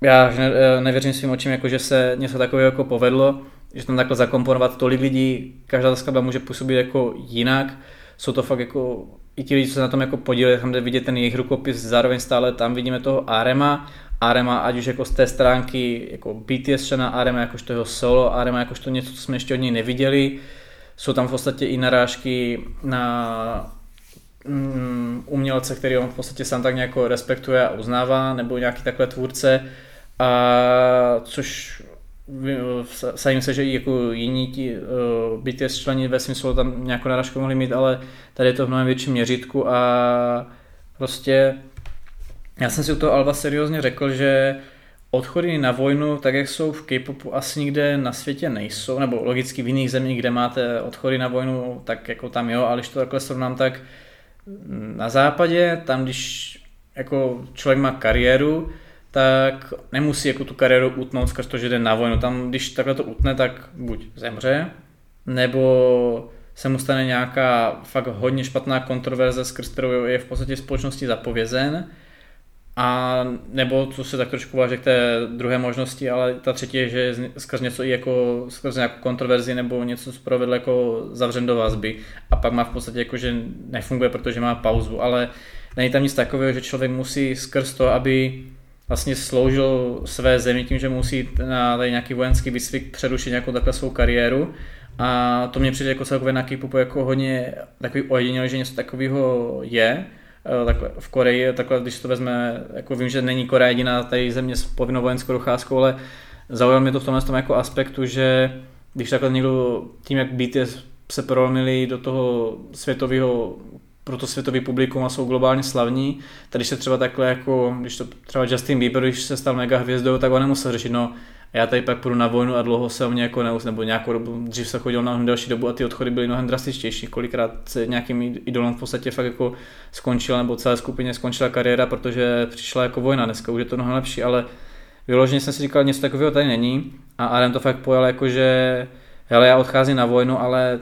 A: já ne, eh, nevěřím svým očím, jako že se něco takového jako povedlo, že tam takhle zakomponovat tolik lidí, každá ta skladba může působit jako jinak, jsou to fakt jako i ti lidi, co se na tom jako podíleli, tam jde vidět ten jejich rukopis, zároveň stále tam vidíme toho Arema, Arema, ať už jako z té stránky jako BTS člena Arema, jakožto jeho solo, Arema jakožto něco, co jsme ještě od něj neviděli. Jsou tam v podstatě i narážky na mm, umělce, který on v podstatě sám tak nějak respektuje a uznává, nebo nějaký takhle tvůrce, a což sajím se, že i jako jiní ti uh, BTS členi ve smyslu tam nějakou narážku mohli mít, ale tady je to v mnohem větším měřítku a prostě já jsem si u toho Alba seriózně řekl, že odchody na vojnu, tak jak jsou v K-popu, asi nikde na světě nejsou, nebo logicky v jiných zemích, kde máte odchody na vojnu, tak jako tam jo, ale když to takhle srovnám, tak na západě, tam když jako člověk má kariéru, tak nemusí jako tu kariéru utnout skrz to, že jde na vojnu. Tam, když takhle to utne, tak buď zemře, nebo se mu stane nějaká fakt hodně špatná kontroverze, skrz kterou je v podstatě společnosti zapovězen, a nebo co se tak trošku váže k té druhé možnosti, ale ta třetí je, že skrz něco i jako skrz nějakou kontroverzi nebo něco provedl jako zavřen do vazby. A pak má v podstatě jako, že nefunguje, protože má pauzu, ale není tam nic takového, že člověk musí skrz to, aby vlastně sloužil své zemi tím, že musí na tady nějaký vojenský výcvik přerušit nějakou takhle svou kariéru. A to mě přijde jako celkově na k jako hodně takový ojedinělý, že něco takového je. Eh, takhle v Koreji, takhle když to vezme, jako vím, že není Korea jediná tady země s povinnou vojenskou docházkou, ale zaujalo mě to v tomhle tom jako aspektu, že když takhle někdo tím, jak BTS se prolomili do toho světového pro to světový publikum a jsou globálně slavní. Tady se třeba takhle jako, když to třeba Justin Bieber, když se stal mega hvězdou, tak on nemusel řešit, no já tady pak půjdu na vojnu a dlouho se o mě jako neus, nebo nějakou dobu, dřív se chodil na další dobu a ty odchody byly mnohem drastičtější. Kolikrát se nějakým idolem v podstatě fakt jako skončila, nebo celé skupině skončila kariéra, protože přišla jako vojna. Dneska už je to mnohem lepší, ale vyloženě jsem si říkal, něco takového tady není a Adam to fakt pojal jako, že hele, já odcházím na vojnu, ale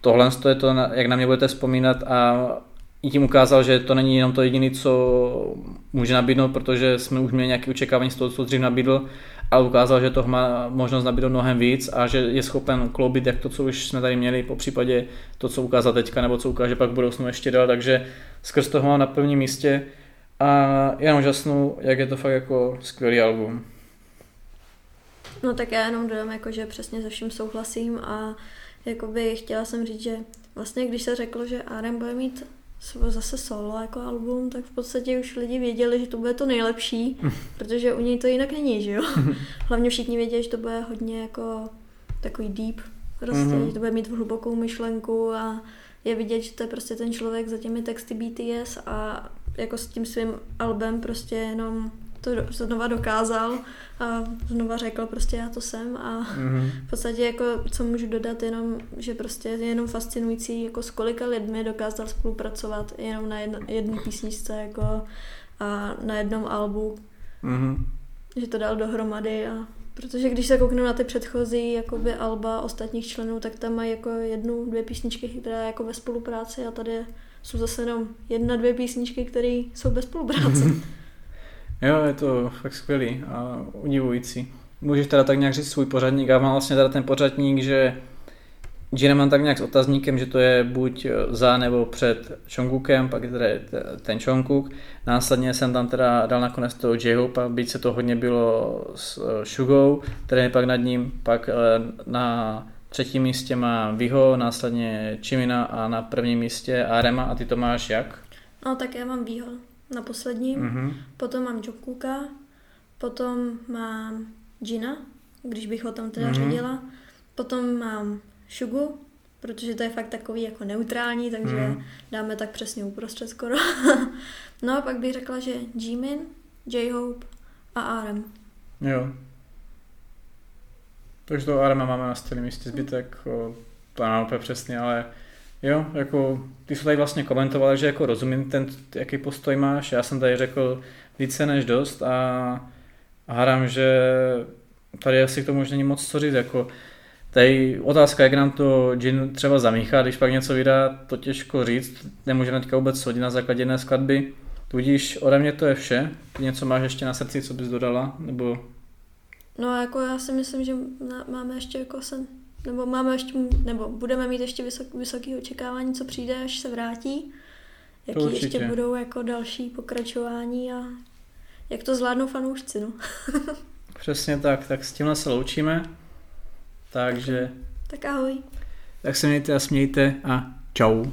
A: tohle je to, jak na mě budete vzpomínat a i tím ukázal, že to není jenom to jediné, co může nabídnout, protože jsme už měli nějaké očekávání z toho, co dřív nabídl, ale ukázal, že to má možnost nabídnout mnohem víc a že je schopen kloubit jak to, co už jsme tady měli, po případě to, co ukázal teďka, nebo co ukáže pak v budoucnu ještě dál, takže skrz toho mám na prvním místě a jenom žasnu, jak je to fakt jako skvělý album.
B: No tak já jenom dodám, jako, že přesně se vším souhlasím a jakoby chtěla jsem říct, že vlastně když se řeklo, že Arem bude mít zase solo jako album, tak v podstatě už lidi věděli, že to bude to nejlepší, protože u něj to jinak není, že jo? Hlavně všichni věděli, že to bude hodně jako takový deep, prostě, mm-hmm. že to bude mít hlubokou myšlenku a je vidět, že to je prostě ten člověk za těmi texty BTS a jako s tím svým albem prostě jenom to znova dokázal a znova řekl prostě já to jsem a mm-hmm. v podstatě jako co můžu dodat jenom, že prostě je jenom fascinující jako s kolika lidmi dokázal spolupracovat jenom na jedno, jedné písničce jako a na jednom albu. Mm-hmm. Že to dal dohromady a protože když se kouknu na ty předchozí jakoby alba ostatních členů, tak tam mají jako jednu, dvě písničky, které jako ve spolupráci a tady jsou zase jenom jedna, dvě písničky, které jsou bez spolupráce.
A: Jo, je to fakt skvělý a udivující. Můžeš teda tak nějak říct svůj pořadník, já mám vlastně teda ten pořadník, že Gina mám tak nějak s otazníkem, že to je buď za nebo před Chongkukem, pak je ten Chongkuk. Následně jsem tam teda dal nakonec toho J-Hope, byť se to hodně bylo s Shugou, který je pak nad ním, pak eh, na třetím místě má Viho, následně Chimina a na prvním místě Arema a ty to máš jak?
B: No tak já mám Viho na posledním, mm-hmm. potom mám Jokuka, potom mám Gina, když bych ho tam teda mm-hmm. řídila, potom mám Shugu, protože to je fakt takový jako neutrální, takže mm. dáme tak přesně uprostřed skoro. no a pak bych řekla, že Jimin, J-Hope a Arem.
A: Jo. Takže to Arema máme na stejném místě, zbytek to nám úplně přesně, ale Jo, jako ty jsi tady vlastně komentoval, že jako rozumím ten, jaký postoj máš. Já jsem tady řekl více než dost a, a hádám, že tady asi k tomu už není moc co říct. Jako, tady otázka, jak nám to Jin třeba zamíchá, když pak něco vydá, to těžko říct. Nemůžeme teďka vůbec soudit na základě jedné skladby. Tudíž ode mě to je vše. Ty něco máš ještě na srdci, co bys dodala? Nebo...
B: No jako já si myslím, že máme ještě jako sen nebo máme ještě, nebo budeme mít ještě vysok, vysoké očekávání, co přijde, až se vrátí. Jaký ještě budou jako další pokračování a jak to zvládnou fanoušci, no.
A: Přesně tak, tak s tímhle se loučíme. Takže...
B: Tak ahoj.
A: Tak se mějte a smějte a čau.